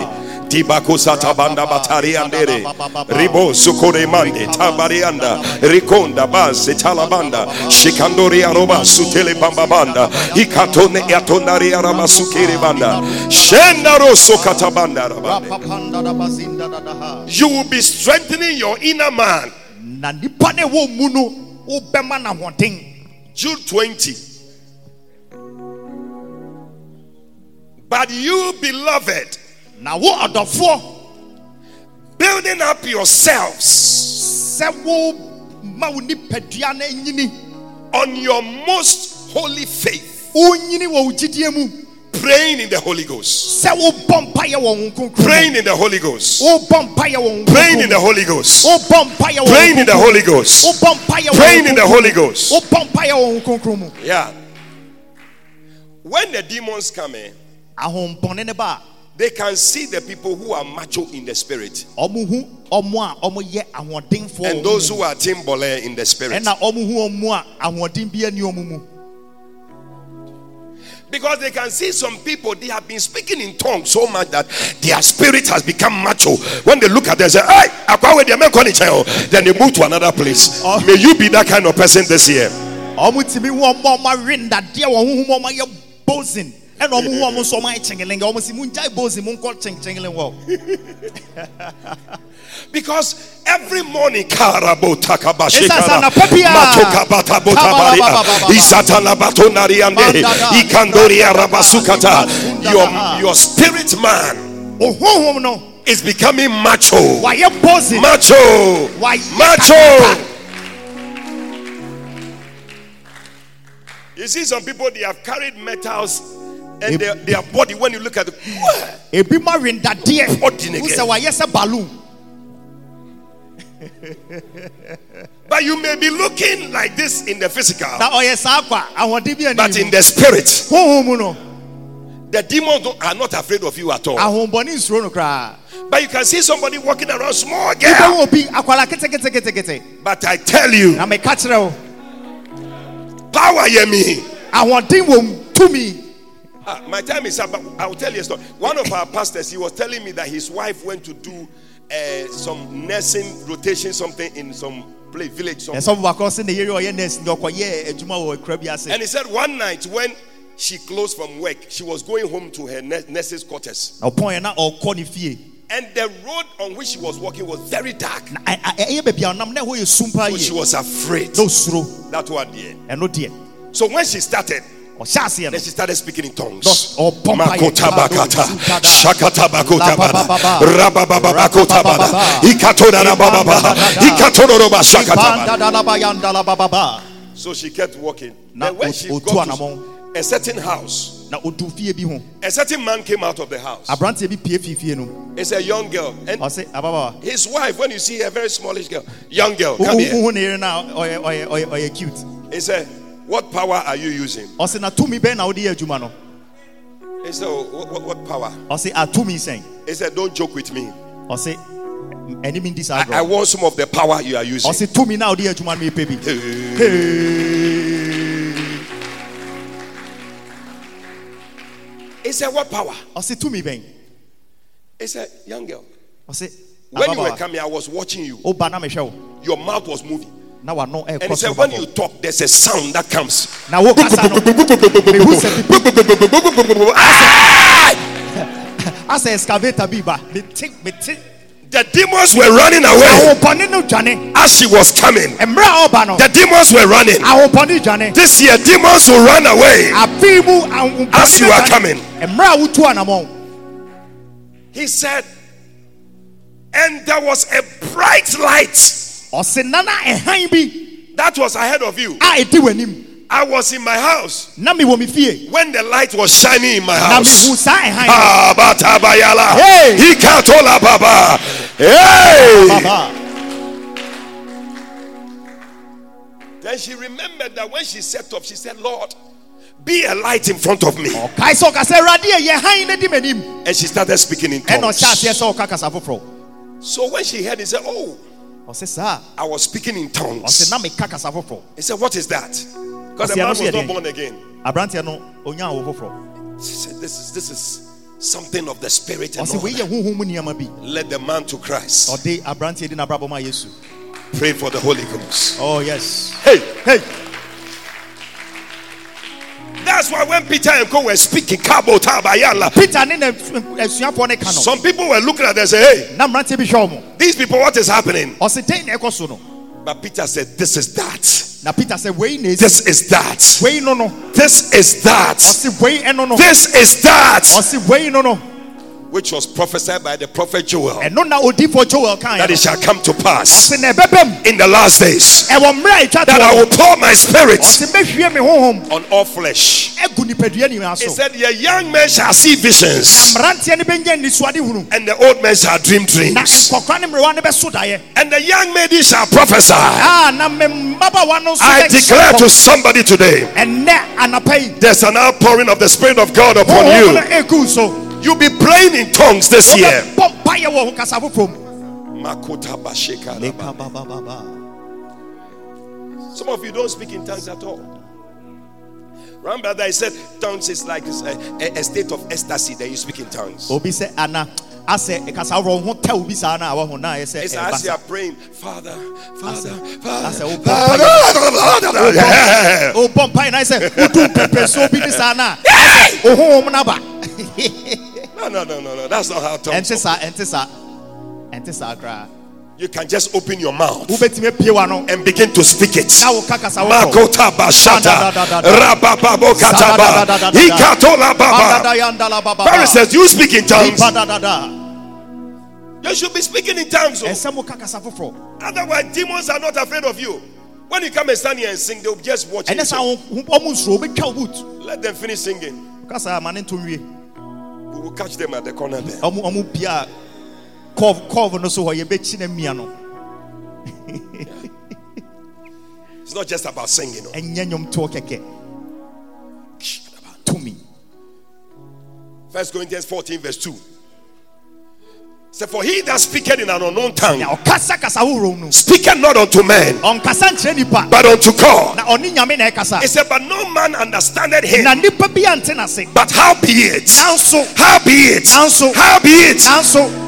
[SPEAKER 2] Tibako sata banda batari andere. Ribo sukore mande. Tabarianda. Rikonda base talabanda. Shikandori aroba sutele bamba banda. Ikatone yatonari araba sukere banda. Shenda roso katabanda rabande. You will be strengthening your inner man.
[SPEAKER 3] Na nipa ne ɛwɔ mu wobɛma no ahoɔden
[SPEAKER 2] Jude 20. But you, beloved,
[SPEAKER 3] na wo ɔdɔfoɔ
[SPEAKER 2] building up yourselves
[SPEAKER 3] sɛ wo ma wo nipadua no nyini
[SPEAKER 2] on your most holy faith,
[SPEAKER 3] wonyini wɔ wo gyidie mu
[SPEAKER 2] praying in the Holy Ghost,
[SPEAKER 3] sɛ wobɔ mpayɛ wɔ wo kronkron mu.
[SPEAKER 2] praying in the Holy Ghost,
[SPEAKER 3] wobɔ mpayɛ wɔ wo
[SPEAKER 2] praying in the. Holy Ghost,
[SPEAKER 3] wobɔ mpayɛ wɔ wo
[SPEAKER 2] praying in the Holy. Ghost,
[SPEAKER 3] wobɔ mpayɛ wɔ wo
[SPEAKER 2] praying in the Holy. Ghost.
[SPEAKER 3] wobɔ mpayɛ wɔ wo kronkron mu
[SPEAKER 2] Yeah. When the demons come in,
[SPEAKER 3] ahompɔne ne ba
[SPEAKER 2] they can see the people who are macho in the spirit
[SPEAKER 3] a ɔmo hu ɔmo a ɔmo yɛ ahoɔdenfoɔ wɔ
[SPEAKER 2] and those who are timbole in the spirit. Because they can see some people, they have been speaking in tongues so much that their spirit has become macho. When they look at them, they say, Hey, akwawe di amenko ni cheo." then they move to another place.
[SPEAKER 3] Oh.
[SPEAKER 2] May you be that kind of person this year.
[SPEAKER 3] Ɔmo timi hu ɔmo a ɔmo awe ndadeɛ wɔ honhom ɔmo ayɛ bosin ɛna ɔmo hu ɔmo nso ɔmo ayɛ kyɛngelenge ɔmo si mu ngyae bosin mu nkɔ kyɛngelenge wɔ
[SPEAKER 2] Because every morning, karabo takaba
[SPEAKER 3] Esa
[SPEAKER 2] shekara,
[SPEAKER 3] sana papia.
[SPEAKER 2] matoka bata bota
[SPEAKER 3] Kaba
[SPEAKER 2] baria,
[SPEAKER 3] baba baba.
[SPEAKER 2] isatala bato nariande,
[SPEAKER 3] Mandada.
[SPEAKER 2] ikandoria rabasukata. Your, your spirit man
[SPEAKER 3] no
[SPEAKER 2] is becoming macho. Macho. Macho. You see, some people they have carried metals and their, their body. When you look at it, "Wah!"
[SPEAKER 3] ebi ma we ndadeɛ
[SPEAKER 2] Ɔdi ne
[SPEAKER 3] wo
[SPEAKER 2] kɛ.
[SPEAKER 3] sɛ wayɛ sɛ balloon
[SPEAKER 2] But you may be looking like this in the physical,
[SPEAKER 3] na ɔyɛ saa kwa ahoɔden bi
[SPEAKER 2] but in the spirit,
[SPEAKER 3] honhom mu no
[SPEAKER 2] the demons are not afraid of you at all.
[SPEAKER 3] ahombɔne nsuro no koraa
[SPEAKER 2] But you can see somebody walking around small girl. But I tell you,
[SPEAKER 3] na meka kyerɛ wo
[SPEAKER 2] power hear me.
[SPEAKER 3] ahoɔden wɔ mu tumi
[SPEAKER 2] Ah, my time is up, but I'll tell you a story. One of our pastors, he was telling me that his wife went to do uh, some nursing rotation, something in some place, village. Something.
[SPEAKER 3] ɛsɔfo baakɔ sɛ ne yere ɔyɛ nurse de ɔkɔyɛ adwuma wɔ akura bi ase
[SPEAKER 2] And he said one night when she closed from work, she was going home to her nurse's quarters.
[SPEAKER 3] na ɔpɔn yɛ na ɔkɔ ne fie
[SPEAKER 2] And the road on which she was walking was very dark. So she was afraid. That one
[SPEAKER 3] deɛ
[SPEAKER 2] So when she started,
[SPEAKER 3] no
[SPEAKER 2] then she started speaking in tongues. So she kept walking. Then when she got to a certain house,
[SPEAKER 3] na odu fie bi ho.
[SPEAKER 2] a certain man came out of the house.
[SPEAKER 3] aberanteɛ bi pie fie fie
[SPEAKER 2] It's a young girl. And his wife, when you see a very smallish girl, young girl, come here. He said, What power are you using?
[SPEAKER 3] ɔse na tumi bɛn na wode yɛ adwuma no
[SPEAKER 2] He said, "Oh, what, what, power?
[SPEAKER 3] ɔse a tumi sɛn
[SPEAKER 2] He said, Don't joke with me.
[SPEAKER 3] ɔse ɛne mi ndi saa
[SPEAKER 2] I, I want some of the power you are using.
[SPEAKER 3] ɔse tumi na wode yɛ adwuma no mepɛ bi Hey.
[SPEAKER 2] He said, What power?
[SPEAKER 3] ɔse tumi bɛn
[SPEAKER 2] He said, Young girl.
[SPEAKER 3] ɔse
[SPEAKER 2] When you were coming, I was watching you.
[SPEAKER 3] woba na mehwɛ wo
[SPEAKER 2] Your mouth was moving. And he said, When you talk, there's a sound that comes.
[SPEAKER 3] na wo kasa no mehu sɛ bibi asɛ excavator bi ba mete mete
[SPEAKER 2] The demons were running away
[SPEAKER 3] ahopɔne no dwane
[SPEAKER 2] as she was coming.
[SPEAKER 3] mmerɛ a ɔba
[SPEAKER 2] The demons were running. This year, demons will run away.
[SPEAKER 3] afei mu ah, um, um,
[SPEAKER 2] As you
[SPEAKER 3] no
[SPEAKER 2] are coming.
[SPEAKER 3] mmerɛ a wotu anamɔn
[SPEAKER 2] He said, and there was a bright light
[SPEAKER 3] ɔse nana ɛhan bi
[SPEAKER 2] that was ahead of you.
[SPEAKER 3] a ɛdi w'anim
[SPEAKER 2] I was in my house
[SPEAKER 3] na mewɔ me fie
[SPEAKER 2] when the light was shining in my house.
[SPEAKER 3] mehu saa ɛhan no.
[SPEAKER 2] Batabayala.
[SPEAKER 3] Hey.
[SPEAKER 2] Ikatola baba. Hey.
[SPEAKER 3] Baba.
[SPEAKER 2] Then she remembered that when she set up, she said, Lord, be a light in front of me.
[SPEAKER 3] ɔkae sɛ ɔka sɛ awurade ɛyɛ di m'anim
[SPEAKER 2] And she started speaking in
[SPEAKER 3] ɛna ɔhyɛ aseɛ
[SPEAKER 2] tongues.
[SPEAKER 3] sɛ ɔka kasa foforɔ
[SPEAKER 2] So when she heard, he said, Oh, I was speaking in tongues.
[SPEAKER 3] na meka kasa foforɔ
[SPEAKER 2] He said, What is that? Because the man
[SPEAKER 3] "Ɛno
[SPEAKER 2] was not born again.
[SPEAKER 3] aberanteɛ no ɔnya wo
[SPEAKER 2] said, This is this is something of the spirit. And all that."
[SPEAKER 3] yɛ honhom mu nneɛma bi
[SPEAKER 2] Led the man to Christ.
[SPEAKER 3] ɔde aberanteɛ di n'abrabɔ ma yesu
[SPEAKER 2] Pray for the Holy Ghost.
[SPEAKER 3] oh yes
[SPEAKER 2] Hey,
[SPEAKER 3] hey
[SPEAKER 2] that's why when Peter and Co were speaking, Kabo Tabayala,
[SPEAKER 3] peter ne na asuafoɔ ne ka no
[SPEAKER 2] some people were looking at them and say, Hey,
[SPEAKER 3] na mmeranteɛ bi hwɛ ɔmo
[SPEAKER 2] these people, what is happening?
[SPEAKER 3] ɔse dɛn na ɛkɔ
[SPEAKER 2] But Peter said, This is that.
[SPEAKER 3] na peter said, na
[SPEAKER 2] This is that.
[SPEAKER 3] wei no no
[SPEAKER 2] This is that.
[SPEAKER 3] ɔse wei ɛno no
[SPEAKER 2] This is that. Which was prophesied by the prophet Joel
[SPEAKER 3] ɛno na odiifoɔ joel kan
[SPEAKER 2] that it shall come to pass
[SPEAKER 3] ɔse na ɛbɛbɛ mu
[SPEAKER 2] in the last days
[SPEAKER 3] ɛwɔ mmerɛ a ɛtwa
[SPEAKER 2] that I will pour my spirit
[SPEAKER 3] ɔse mɛhwie me honhom
[SPEAKER 2] on all flesh.
[SPEAKER 3] ɛgu nipadua nyinaa
[SPEAKER 2] He said, Your young men shall see visions,
[SPEAKER 3] mmeranteɛ no bɛnya nisuade hunu
[SPEAKER 2] and the old men shall dream dreams,
[SPEAKER 3] nkɔkora ne mmerewa no bɛso daeɛ
[SPEAKER 2] and the young maidens shall prophesy.
[SPEAKER 3] Ah, na me mmabaawa no nso
[SPEAKER 2] I declare to somebody today there's an outpouring of the Spirit of God upon you.
[SPEAKER 3] Ɛgu so
[SPEAKER 2] You'll be praying in tongues this year.
[SPEAKER 3] wobɛbɔ mpayɛ wɔ ho kasa foforɔ mu
[SPEAKER 2] Makota basheka raba. Some of you don't speak in tongues at all. Remember that I said tongues is like a, a- a state of ecstasy that you speak in tongues.
[SPEAKER 3] obi sɛ ana asɛ kasa foforɔ ho tɛ obi saa na awɔ ho na ayɛ sɛ
[SPEAKER 2] It's
[SPEAKER 3] ɛba
[SPEAKER 2] as you
[SPEAKER 3] sa.
[SPEAKER 2] are praying, Father, Father,
[SPEAKER 3] That's a-
[SPEAKER 2] Father. Yeah.
[SPEAKER 3] wobɔ mpaeɛ na ayɛ sɛ wodu pɛpɛso bi ne saa na asɛ ohonhom no
[SPEAKER 2] No, no, no. That's not how tongues.
[SPEAKER 3] ɛnte saa ɛnte saa ɛnte saa koraa
[SPEAKER 2] You can just open your mouth
[SPEAKER 3] wobɛtumi apue wa no
[SPEAKER 2] and begin to speak it.
[SPEAKER 3] na woka kasa foforɔ
[SPEAKER 2] Makota bashata, rabababo kataba, ikatola baba. Paris says, You speak in tongues. You should be speaking in tongues. oh.
[SPEAKER 3] ɛsɛ mo ka kasa foforɔ
[SPEAKER 2] Otherwise, demons are not afraid of you. When you come and stand here and sing, they'll just watch you.
[SPEAKER 3] saa ɔmo nsuro wobɛtwa wo boot
[SPEAKER 2] Let them finish singing. We will catch them at the corner there.
[SPEAKER 3] ɔmo ɔmo bia kɔv kɔv no so hɔ yɛbɛkyi na mmia no
[SPEAKER 2] It's not just about singing. no.
[SPEAKER 3] ɛnyɛ nnwomtoɔ kɛkɛ tumi
[SPEAKER 2] First Corinthians 14, verse 2. Say, for he that speaketh in an unknown tongue
[SPEAKER 3] na ɔkasakasa ahohoro no
[SPEAKER 2] speaketh not unto men,
[SPEAKER 3] ɔnkasa nkyerɛ nipa
[SPEAKER 2] but unto God.
[SPEAKER 3] na ɔne nyame na ɛkasa
[SPEAKER 2] He said, but no man understandeth him.
[SPEAKER 3] na nipa bi ante n'ase
[SPEAKER 2] But how be it? How be it? How be it?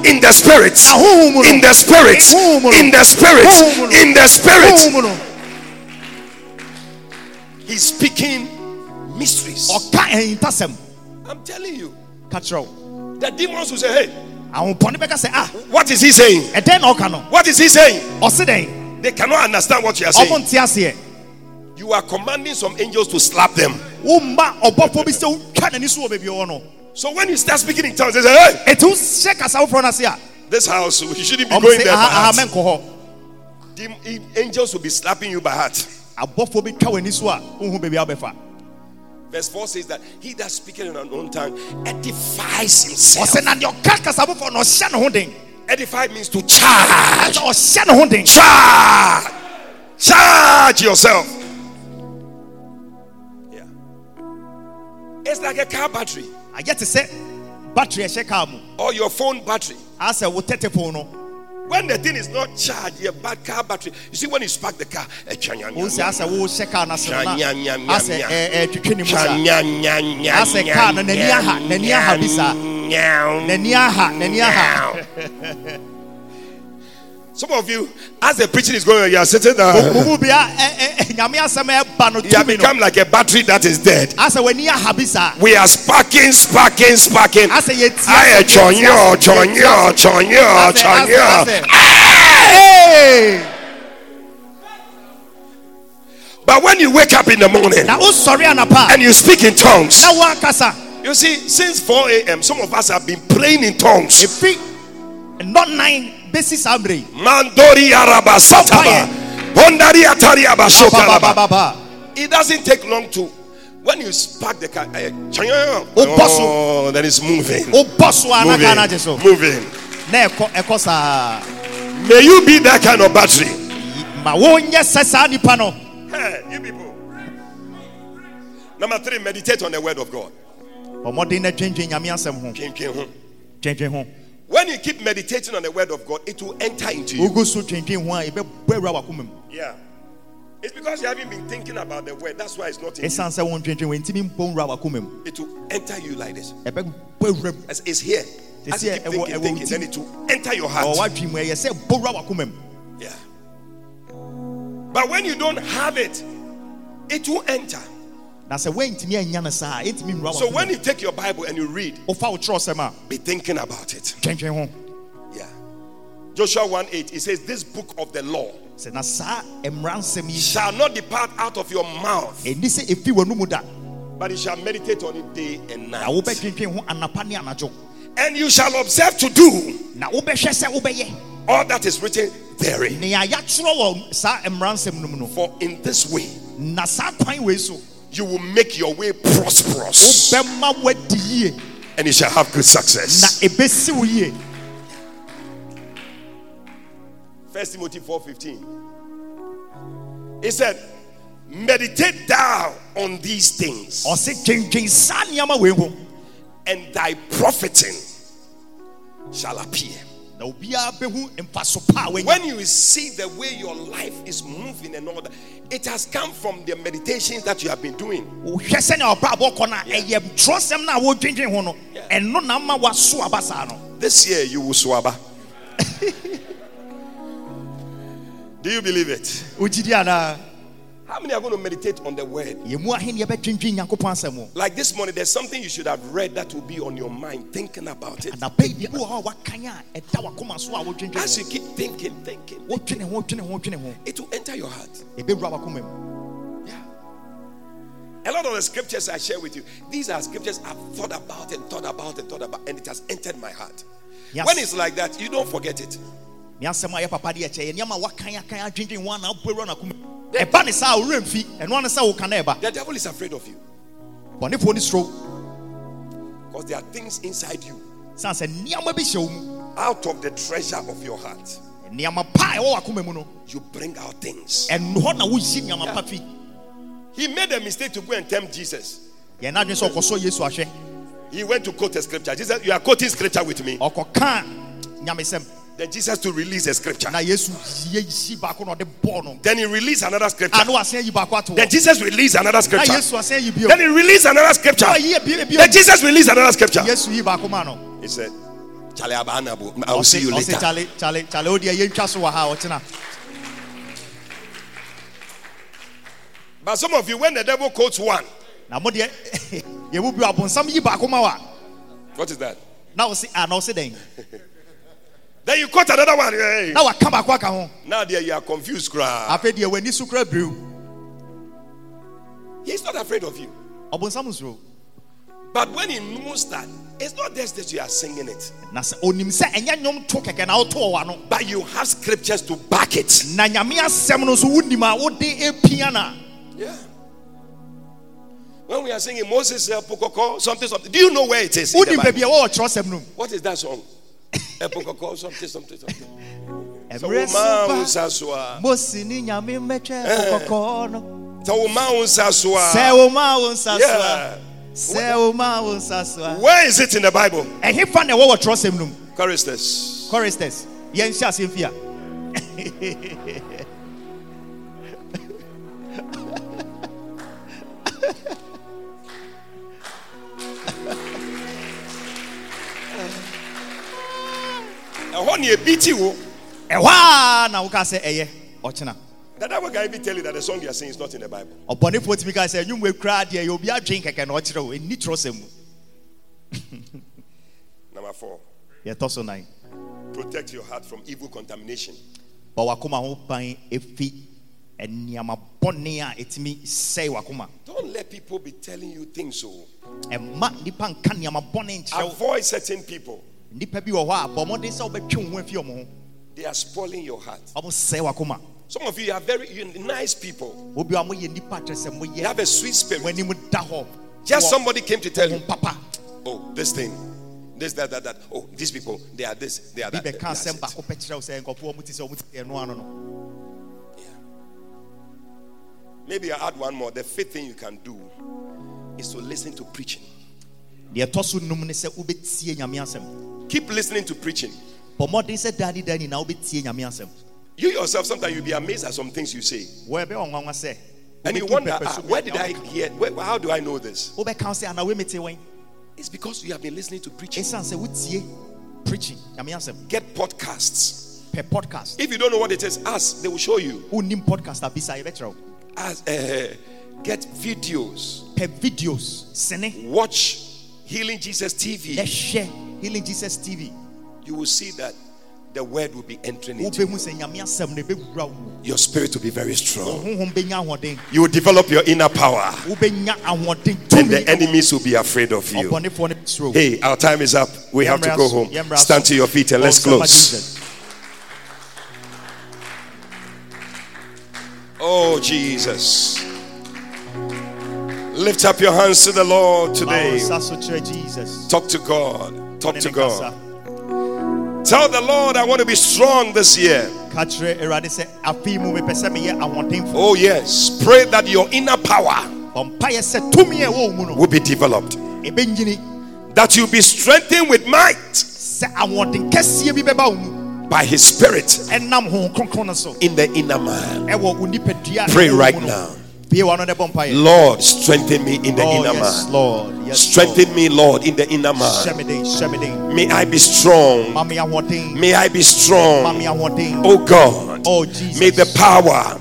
[SPEAKER 2] In the spirit.
[SPEAKER 3] ahohom mu no
[SPEAKER 2] In the spirit.
[SPEAKER 3] Honhom mu no.
[SPEAKER 2] In the spirit.
[SPEAKER 3] Honhom mu no.
[SPEAKER 2] In the spirit. He's speaking mysteries. I'm telling you. The demons will say, hey,
[SPEAKER 3] ahompɔne bɛka sɛ ah
[SPEAKER 2] what is he saying?
[SPEAKER 3] ɛdɛn na ɔka no
[SPEAKER 2] What is he saying? They cannot understand what you are saying. You are commanding some angels to slap them.
[SPEAKER 3] womma ɔbɔfoɔ bi sɛ wotwa n'ani so wɔ baabi ɔwɔ no
[SPEAKER 2] So when you start speaking in tongues, they say, hey,
[SPEAKER 3] ɛti wohyɛ kasa woforɔ no ase a
[SPEAKER 2] this house, you shouldn't be going there. by heart."
[SPEAKER 3] aha mɛnkɔ hɔ
[SPEAKER 2] Dem- angels will be slapping you by heart. Verse 4 says that he that speaketh in an unknown tongue edifies himself.
[SPEAKER 3] ɔsɛ na deɛ ɔka kasa foforɔ no ɔhyɛ ne ho den
[SPEAKER 2] Edify means to charge.
[SPEAKER 3] sɛ ɔhyɛ ne ho den
[SPEAKER 2] Charge. Charge yourself. Yeah. It's like a car battery
[SPEAKER 3] I get to say battery ɛhyɛ kaa mu
[SPEAKER 2] or your phone battery.
[SPEAKER 3] wo tɛtɛfon no
[SPEAKER 2] When the thing is not charged, your bad car battery. You see, when you spark the car, eh. Some of you, as the preaching is going you are sitting there. You have become like a battery that is dead.
[SPEAKER 3] asɛ w'ani aha bi saa
[SPEAKER 2] We are sparking, sparking, sparking.
[SPEAKER 3] asɛ yɛtia
[SPEAKER 2] Aye, chonyo, chonyo, chonyo, chonyo.
[SPEAKER 3] Hey!
[SPEAKER 2] But when you wake up in the morning
[SPEAKER 3] na wosɔre anapa
[SPEAKER 2] and you speak in tongues, you see, since 4 a.m., some of us have been praying in tongues.
[SPEAKER 3] ɛfi nnɔnan bɛsi saa mmerɛ yi
[SPEAKER 2] Mandori araba sataba. It doesn't take long to when you spark the car. eh.
[SPEAKER 3] Oh, boss.
[SPEAKER 2] Oh, then moving.
[SPEAKER 3] wobɔ so a na kaa no agye so
[SPEAKER 2] Moving. Moving.
[SPEAKER 3] na ɛkɔ ɛkɔ saa
[SPEAKER 2] May you be that kind of battery.
[SPEAKER 3] ma wonyɛ sɛ saa nipa no
[SPEAKER 2] Hey, you people. Number three, meditate on the word of God.
[SPEAKER 3] Ɔmmɔden na dwendwen nyame asɛm ho
[SPEAKER 2] Twin, twin,
[SPEAKER 3] dwendwen ho
[SPEAKER 2] When you keep meditating on the word of God, it will enter into you.
[SPEAKER 3] wogu so dwendwen ho a ɛbɛbɔ awura wakoma mu
[SPEAKER 2] Yeah. It's because you haven't been thinking about the word. That's why it's not in you.
[SPEAKER 3] ɛsiane sɛ wo ndwendwen wɔntimi mbɔ nwura wakoma mu
[SPEAKER 2] It will enter you like this.
[SPEAKER 3] ɛbɛbɔ awura mu
[SPEAKER 2] As it's here. As you keep thinking, thinking, then it will enter your heart.
[SPEAKER 3] wadwe mu ɛyɛ sɛ bɔ wura wakoma mu
[SPEAKER 2] Yeah. But when you don't have it, it will enter. So when you take your Bible and you read,
[SPEAKER 3] mu wofa wo kyerɛsɛm a
[SPEAKER 2] be thinking about it. Yeah. Joshua 1 8, it says, This book of the law
[SPEAKER 3] sɛ na saa mmara nsɛm
[SPEAKER 2] shall not depart out of your mouth,
[SPEAKER 3] ɛni sɛ ɛfi w'anomu da
[SPEAKER 2] but you shall meditate on it day and night.
[SPEAKER 3] wobɛdwendwen ho anapa ne anadwo
[SPEAKER 2] And you shall observe to do
[SPEAKER 3] na wobɛhwɛ sɛ wobɛyɛ
[SPEAKER 2] all that is written therein.
[SPEAKER 3] nea yɛatwerɛ wɔ saa mmara nsɛm no mu no
[SPEAKER 2] For in this way
[SPEAKER 3] na saa kwan wei so
[SPEAKER 2] you will make your way prosperous
[SPEAKER 3] wobɛma woadi yie
[SPEAKER 2] and you shall have good success. First Timothy 4:15. He said, Meditate thou on these things,
[SPEAKER 3] ɔse dwendwen saa nneɛma wei ho
[SPEAKER 2] and thy profiting shall appear.
[SPEAKER 3] Na obiara bɛhu mfaso pa a wanya
[SPEAKER 2] When you see the way your life is moving and all that, it has come from the meditations that you have been doing.
[SPEAKER 3] wohwɛ sɛnea ɔbrabɔ kɔ no a ɛyɛ twerɛsɛm no a wɔdwendwen ho no ɛno na ma waso aba saa no
[SPEAKER 2] This year you will swaba. Do you believe it? How many are going to meditate on the word?
[SPEAKER 3] yɛmu ahenneɛ bɛdwendwen nyankopɔn asɛm ho
[SPEAKER 2] Like this morning, there's something you should have read that will be on your mind, thinking about it.
[SPEAKER 3] anapa yi biribi wɔ hɔ a wakan a ɛda wakoma so a wodwendwen
[SPEAKER 2] As you keep thinking, thinking,
[SPEAKER 3] wodwene ho dwene ho
[SPEAKER 2] it will enter your heart.
[SPEAKER 3] ɛbɛwura wakoma mu
[SPEAKER 2] Yeah. A lot of the scriptures I share with you, these are scriptures I've thought about and thought about and thought about, and it has entered my heart.
[SPEAKER 3] Yes.
[SPEAKER 2] When it's like that, you don't forget it.
[SPEAKER 3] Ne asɛm a yɛ papa de ɛkyɛ yɛ nneɛma a wakan akan adwendwen ho a na wobɛwura nakoma mu ɛba ne saa a worɛ mfi ɛno ane sɛ woka na ɛba
[SPEAKER 2] The devil is afraid of you
[SPEAKER 3] bɔnefoɔ ne suro
[SPEAKER 2] because there are things inside you
[SPEAKER 3] sane sɛ nneɛma bi hyɛ
[SPEAKER 2] out of the treasure of your heart.
[SPEAKER 3] nneɛma pa a ɛwɔ wakoma mu
[SPEAKER 2] you bring out things.
[SPEAKER 3] ɛno hɔ na woyi nneɛma pa fi
[SPEAKER 2] He made a mistake to go and tempt Jesus.
[SPEAKER 3] yɛn n'adwene sɛ ɔkɔsɔ yesu ahwɛ
[SPEAKER 2] He went to quote a scripture. Jesus, you are quoting scripture with me. Then Jesus to release a scripture.
[SPEAKER 3] na yesu yie yi baako na ɔde
[SPEAKER 2] Then he released another scripture.
[SPEAKER 3] a na wasen yi baako ato
[SPEAKER 2] Then Jesus released another scripture.
[SPEAKER 3] yesu asen yi bio
[SPEAKER 2] Then he released another scripture.
[SPEAKER 3] na ɔyi ebie bio
[SPEAKER 2] Then Jesus released another scripture.
[SPEAKER 3] yesu yi baako ma no
[SPEAKER 2] He said, Charlie Abanabo, I will see you later. But some of you, when the devil quotes one,
[SPEAKER 3] na mo deɛ yɛmu bio abonsam yi baako ma wa
[SPEAKER 2] what is that?
[SPEAKER 3] ɔse a na ɔse dɛn
[SPEAKER 2] Then you quote another one. Hey.
[SPEAKER 3] na waka baako aka ho
[SPEAKER 2] Now there you are confused, cry.
[SPEAKER 3] afei deɛ w'ani so kura biriw
[SPEAKER 2] He's not afraid of you. But when he knows that, it's not just that you are singing it,
[SPEAKER 3] na sɛ onim sɛ ɛnyɛ nnwom na woto wɔ
[SPEAKER 2] but you have scriptures to back it.
[SPEAKER 3] na nyame asɛm no nso wonim a wode epia na
[SPEAKER 2] Yeah. When we are singing Moses, uh, something, something, do you know where it is? in the
[SPEAKER 3] wonim
[SPEAKER 2] Bible?
[SPEAKER 3] baabi a ɛwɔ ɔkyerɛwsɛm no mu
[SPEAKER 2] What is that song? Eh, Epokoko, something, something, something.
[SPEAKER 3] ɛmmerɛ
[SPEAKER 2] Sawoma
[SPEAKER 3] so
[SPEAKER 2] unsaswa.
[SPEAKER 3] ba mosi ne nyame mmɛtwɛ eh. kɔkɔɔ no
[SPEAKER 2] Sawoma unsaswa.
[SPEAKER 3] sɛ wo ma wo nsa so a sɛ wo ma wo nsa so a
[SPEAKER 2] Where is it in the Bible?
[SPEAKER 3] ɛhefa na ɛwɔ wɔ kyerɛwsɛm no mu
[SPEAKER 2] Choristers.
[SPEAKER 3] choristers yɛnhyɛ asɛm fi a
[SPEAKER 2] ɛhɔ ne ɛbi wo.
[SPEAKER 3] Ɛhɔ a na woka sɛ ɛyɛ ɔkyena.
[SPEAKER 2] Devil can even tell you that the song you are singing is not in the bible?
[SPEAKER 3] Ɔbɔnefoɔ tumi ka sɛ nnwom ekura deɛ yɛ obi adwen kɛkɛ na ɔkyerɛ wo ɛnni kyerɛwsɛm mu.
[SPEAKER 2] Number four.
[SPEAKER 3] Yɛtɔ so nan
[SPEAKER 2] protect your heart from evil contamination.
[SPEAKER 3] Bɔ wakoma ho ban efi nneɛma bɔne a ɛtumi sɛe wakoma.
[SPEAKER 2] Don't let people be telling you things so
[SPEAKER 3] ɛma nipa nka nneɛma bɔne nkyerɛ wo.
[SPEAKER 2] Avoid certain people
[SPEAKER 3] nipa bi wɔ hɔ a bɔ mmɔden sɛ wobɛtwe wo ho afi ɔmo ho.
[SPEAKER 2] They are spoiling your heart.
[SPEAKER 3] Ɔmo sɛe wakoma.
[SPEAKER 2] Some of you are very nice people.
[SPEAKER 3] Obi a moyɛ nipa kyerɛ sɛ
[SPEAKER 2] you have a sweet spirit.
[SPEAKER 3] w'anim da hɔ.
[SPEAKER 2] Just somebody came to tell you
[SPEAKER 3] papa.
[SPEAKER 2] Oh this thing this that that that. Oh these people they are this they are that.
[SPEAKER 3] bɛka
[SPEAKER 2] That's
[SPEAKER 3] asɛm
[SPEAKER 2] it.
[SPEAKER 3] baako pɛ kyerɛ wo sɛ nkɔfoɔ ɔmo ti sɛ ɔmo ti ɛno ano no.
[SPEAKER 2] Maybe i add one more. The fifth thing you can do is to listen to preaching keep listening to preaching.
[SPEAKER 3] Bɔ mmɔden sɛ daa ne daa nyinaa wobɛtie nyame asɛm.
[SPEAKER 2] You yourself sometimes you'll be amazed at some things you say.
[SPEAKER 3] Wɔ ɛbɛ ɔnwanwa sɛ
[SPEAKER 2] and you wonder ah, where did I hear where, how do i know this?
[SPEAKER 3] Wobɛka wo sɛ anaa wemete wɔn
[SPEAKER 2] it's because you have been listening to preaching.
[SPEAKER 3] Ɛsiane sɛ wotie preaching
[SPEAKER 2] get podcasts.
[SPEAKER 3] Pɛ podcast.
[SPEAKER 2] If you don't know what it is ask they will show you.
[SPEAKER 3] Podcast a bisa yɛbɛkyerɛ wo.
[SPEAKER 2] Ask, uh, get videos.
[SPEAKER 3] Pɛ videos sene.
[SPEAKER 2] Watch healing jesus tv
[SPEAKER 3] healing jesus tv
[SPEAKER 2] you will see that the word will be entering into
[SPEAKER 3] wobɛhu sɛ nyame asɛm no ɛbɛwura wo mu.
[SPEAKER 2] Your spirit will be very strong.
[SPEAKER 3] Honhom bɛnya ahoɔden.
[SPEAKER 2] You will develop your inner power. And the enemies will be afraid of you.
[SPEAKER 3] Ɔbɔnefoɔ no bɛsuro wo.
[SPEAKER 2] hey our time is up. We have to go home. stand to your feet and oh, let's
[SPEAKER 3] Ɔnsɛm ma
[SPEAKER 2] close oh jesus lift up your hands to the lord today.
[SPEAKER 3] Nsa so kyerɛ jesus.
[SPEAKER 2] Talk to god. Talk to god. Tell the lord i want to be strong this year.
[SPEAKER 3] Ka kyerɛ awurade sɛ afei mu mepɛ sɛ meyɛ ahoɔdenfo
[SPEAKER 2] oh yes. Pray that your inner power
[SPEAKER 3] ɔmpayɛ sɛ tumi a ɛwɔ wo mu no
[SPEAKER 2] will be developed. That you'll be strengthened with might
[SPEAKER 3] sɛ ahoɔden kɛseɛ bi bɛba wo mu
[SPEAKER 2] by his spirit
[SPEAKER 3] ɛnam honhom kronkron no so.
[SPEAKER 2] in the inner man.
[SPEAKER 3] Ɛwɔ wo nipadua a
[SPEAKER 2] Pray right now.
[SPEAKER 3] Bie w'ano ne bɔ mpaeɛ
[SPEAKER 2] lord strengthen me in the
[SPEAKER 3] Oh,
[SPEAKER 2] inner
[SPEAKER 3] yes,
[SPEAKER 2] man
[SPEAKER 3] Lord. Yes,
[SPEAKER 2] strengthen me lord in the inner man
[SPEAKER 3] Hyɛ me den, hyɛ me den.
[SPEAKER 2] may i be strong
[SPEAKER 3] Ma me ahoɔden.
[SPEAKER 2] may i be strong oh god
[SPEAKER 3] Oh, Jesus.
[SPEAKER 2] may the power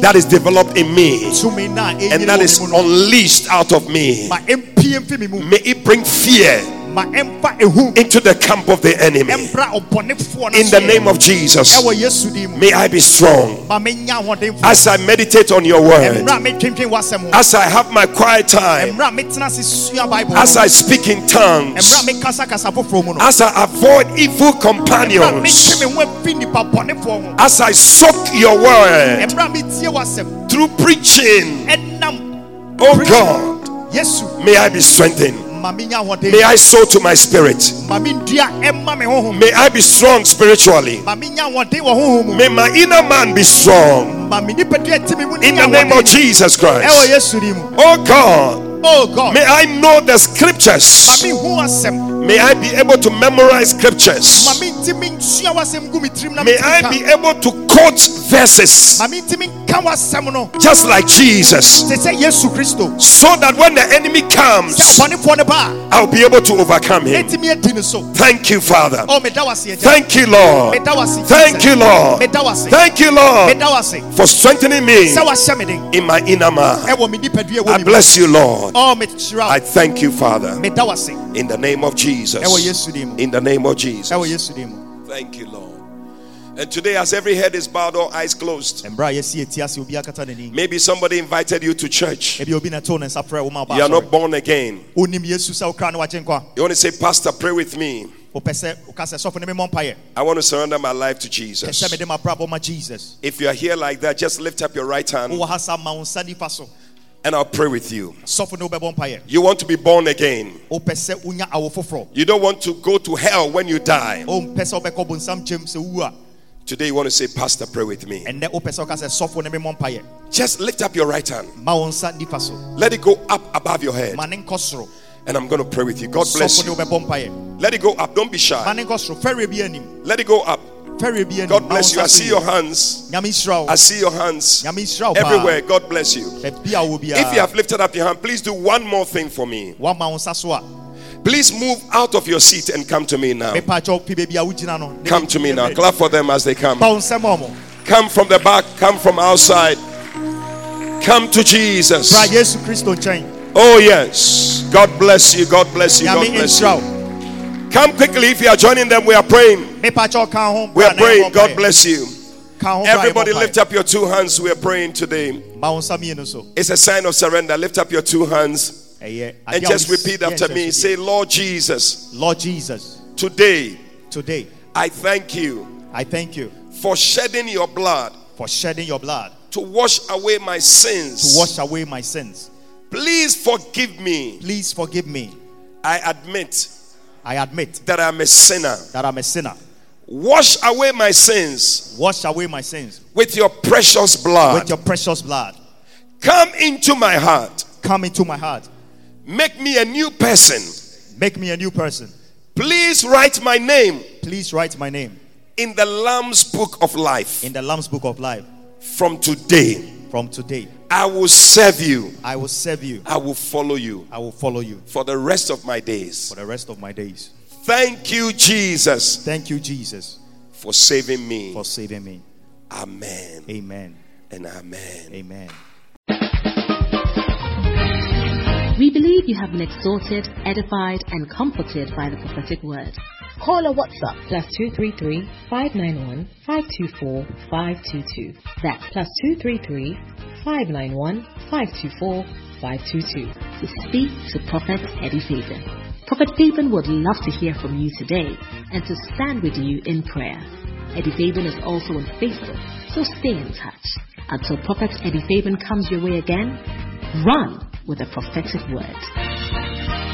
[SPEAKER 2] that is developed in me
[SPEAKER 3] ɛnyini
[SPEAKER 2] and that is
[SPEAKER 3] me mu no.
[SPEAKER 2] unleashed out of me
[SPEAKER 3] Ma ɛmpie mfi me mu.
[SPEAKER 2] may it bring fear
[SPEAKER 3] Ma ɛmfa ehu.
[SPEAKER 2] Into the camp of the enemy
[SPEAKER 3] Ɛmbra ɔbɔnefoɔ no
[SPEAKER 2] in the name of jesus
[SPEAKER 3] Ɛwɔ Yesu din mu.
[SPEAKER 2] may i be strong
[SPEAKER 3] Ma menya ahoɔden fo.
[SPEAKER 2] as i meditate on your word
[SPEAKER 3] Ɛmbra metwentwen w'asɛm ho.
[SPEAKER 2] as i have my quiet time
[SPEAKER 3] Ɛmbra metena ase sua Bible
[SPEAKER 2] as i speak in tongues
[SPEAKER 3] Ɛmbra mekasakasa foforɔ mu no.
[SPEAKER 2] as I avoid evil companions,
[SPEAKER 3] metwe me ho afi nipa bɔnefoɔ ho.
[SPEAKER 2] as I soak your word
[SPEAKER 3] Ɛmbra metie w'asɛm.
[SPEAKER 2] through preaching, oh God, may I be strengthened.
[SPEAKER 3] Ma menya ahoɔden
[SPEAKER 2] May I sow to my spirit.
[SPEAKER 3] ma mendua ɛma me honhom
[SPEAKER 2] May I be strong spiritually.
[SPEAKER 3] ma menya ahoɔden wɔ honhom mu
[SPEAKER 2] May my inner man be strong.
[SPEAKER 3] ma me nipadua ti me mu
[SPEAKER 2] In the name of Jesus Christ.
[SPEAKER 3] yesu din mu
[SPEAKER 2] Oh God,
[SPEAKER 3] oh god
[SPEAKER 2] may I know the scriptures. May I be able to memorize scriptures.
[SPEAKER 3] mentimi nsua w'asɛm gu me tirim na
[SPEAKER 2] May I be able to quote verses
[SPEAKER 3] ma mentimi nka w'asɛm no
[SPEAKER 2] just like Jesus.
[SPEAKER 3] te sɛ yesu kristo
[SPEAKER 2] So that when the enemy comes,
[SPEAKER 3] ɔbɔnefoɔ no ba
[SPEAKER 2] I'll be able to overcome him.
[SPEAKER 3] ɛtumi adi ne so
[SPEAKER 2] Thank you, Father.
[SPEAKER 3] oh
[SPEAKER 2] Thank you, Lord. Thank you, Lord. Thank you, Lord, for strengthening me
[SPEAKER 3] sɛ wahyɛ me den
[SPEAKER 2] in my inner man. I
[SPEAKER 3] wɔ me mu
[SPEAKER 2] bless you, Lord.
[SPEAKER 3] oh
[SPEAKER 2] I thank you, Father, in the name of Jesus.
[SPEAKER 3] yesu din mu
[SPEAKER 2] In the name of Jesus.
[SPEAKER 3] yesu din mu
[SPEAKER 2] Thank you, Lord. And today, as every head is bowed or eyes closed,
[SPEAKER 3] mmerɛ a yɛsi yɛti ase obi akata n'ani
[SPEAKER 2] maybe somebody invited you to church.
[SPEAKER 3] ebi obi na ɛtoo ne nsa frɛ wo ma
[SPEAKER 2] You are not born again.
[SPEAKER 3] wonim yesu sɛ wokra ne wakye nkwa
[SPEAKER 2] You want to say, Pastor, pray with me.
[SPEAKER 3] wopɛ sɛ woka sɛ sɔfo ne memmɔ mpayɛ
[SPEAKER 2] I want to surrender my life to Jesus.
[SPEAKER 3] sɛ mede mabrabɔ ma jesus
[SPEAKER 2] If you are here like that, just lift up your right hand
[SPEAKER 3] wowɔ ha sa ma wo nsa nifa so
[SPEAKER 2] and I'll pray with you.
[SPEAKER 3] sɔfo ne wobɛbɔ mpayɛ
[SPEAKER 2] You want to be born again.
[SPEAKER 3] wopɛ sɛ wonya awo foforɔ
[SPEAKER 2] You don't want to go to hell when you die.
[SPEAKER 3] Wompɛ sɛ wobɛkɔ bonsam kyɛm sɛ wowu a
[SPEAKER 2] Today, you want to say, Pastor, pray with me.
[SPEAKER 3] ɛnnɛ wopɛ sɛ woka sɛ sɔfo ne memmɔ mpayɛ
[SPEAKER 2] Just lift up your right hand.
[SPEAKER 3] ma wo nsa nifa so
[SPEAKER 2] Let it go up above your head.
[SPEAKER 3] ma ne nkɔ soro
[SPEAKER 2] And I'm going to pray with you. God bless you. Let it go up. Don't be shy.
[SPEAKER 3] ne nkɔ soro fɛreɛ
[SPEAKER 2] Let it go up. God bless you. I see your hands. I see your hands everywhere. God bless you.
[SPEAKER 3] baabi a wɔ
[SPEAKER 2] If you have lifted up your hand, please do one more thing for me.
[SPEAKER 3] Woama wo nsa so a
[SPEAKER 2] Please move out of your seat and come to me now.
[SPEAKER 3] mepakyɛw pi baabi a wogyina no ne
[SPEAKER 2] Come to me now. Clap for them as they come.
[SPEAKER 3] pa wo nsɛm a mo
[SPEAKER 2] Come from the back, come from outside. Come to Jesus.
[SPEAKER 3] bra yesu kristo nkyɛn
[SPEAKER 2] Oh, yes. God bless you. God bless you. God bless you. Come quickly if you are joining them. We are praying.
[SPEAKER 3] mepakyɛw ka ho
[SPEAKER 2] We are praying. God bless you.
[SPEAKER 3] ka ho bra
[SPEAKER 2] Everybody lift up your two hands. We are praying today.
[SPEAKER 3] ma wo nsa mmienu so
[SPEAKER 2] It's a sign of surrender. Lift up your two hands
[SPEAKER 3] Eh,
[SPEAKER 2] and just repeat after me. Say, Lord Jesus,
[SPEAKER 3] lord jesus
[SPEAKER 2] today
[SPEAKER 3] today
[SPEAKER 2] I thank you
[SPEAKER 3] i thank you
[SPEAKER 2] for shedding your blood
[SPEAKER 3] for shedding your blood
[SPEAKER 2] to wash away my sins.
[SPEAKER 3] to wash away my sins
[SPEAKER 2] Please forgive me.
[SPEAKER 3] please forgive me
[SPEAKER 2] I admit
[SPEAKER 3] i admit
[SPEAKER 2] that I'm a sinner.
[SPEAKER 3] that i'm a sinner
[SPEAKER 2] Wash away my sins
[SPEAKER 3] wash away my sins
[SPEAKER 2] with your precious blood.
[SPEAKER 3] with your precious blood
[SPEAKER 2] Come into my heart.
[SPEAKER 3] come into my heart
[SPEAKER 2] Make me a new person.
[SPEAKER 3] make me a new person
[SPEAKER 2] Please write my name
[SPEAKER 3] please write my name
[SPEAKER 2] in the Lamb's book of life.
[SPEAKER 3] in the lamb's book of life
[SPEAKER 2] From today,
[SPEAKER 3] from today
[SPEAKER 2] I will serve you.
[SPEAKER 3] i will serve you
[SPEAKER 2] I will follow you
[SPEAKER 3] i will follow you
[SPEAKER 2] for the rest of my days.
[SPEAKER 3] for the rest of my days
[SPEAKER 2] Thank you, Jesus,
[SPEAKER 3] thank you jesus
[SPEAKER 2] for saving me.
[SPEAKER 3] for saving me
[SPEAKER 2] Amen
[SPEAKER 3] amen
[SPEAKER 2] and amen.
[SPEAKER 3] amen
[SPEAKER 1] We believe you have been exhorted, edified, and comforted by the prophetic word. Call or WhatsApp plus 233 591 524 522. That's plus 233 591 524 522 to speak to Prophet Eddie Fabian. Prophet Fabian would love to hear from you today and to stand with you in prayer. Eddie Fabian is also on Facebook, so stay in touch. Until Prophet Eddie Fabian comes your way again, run with a prophetic word.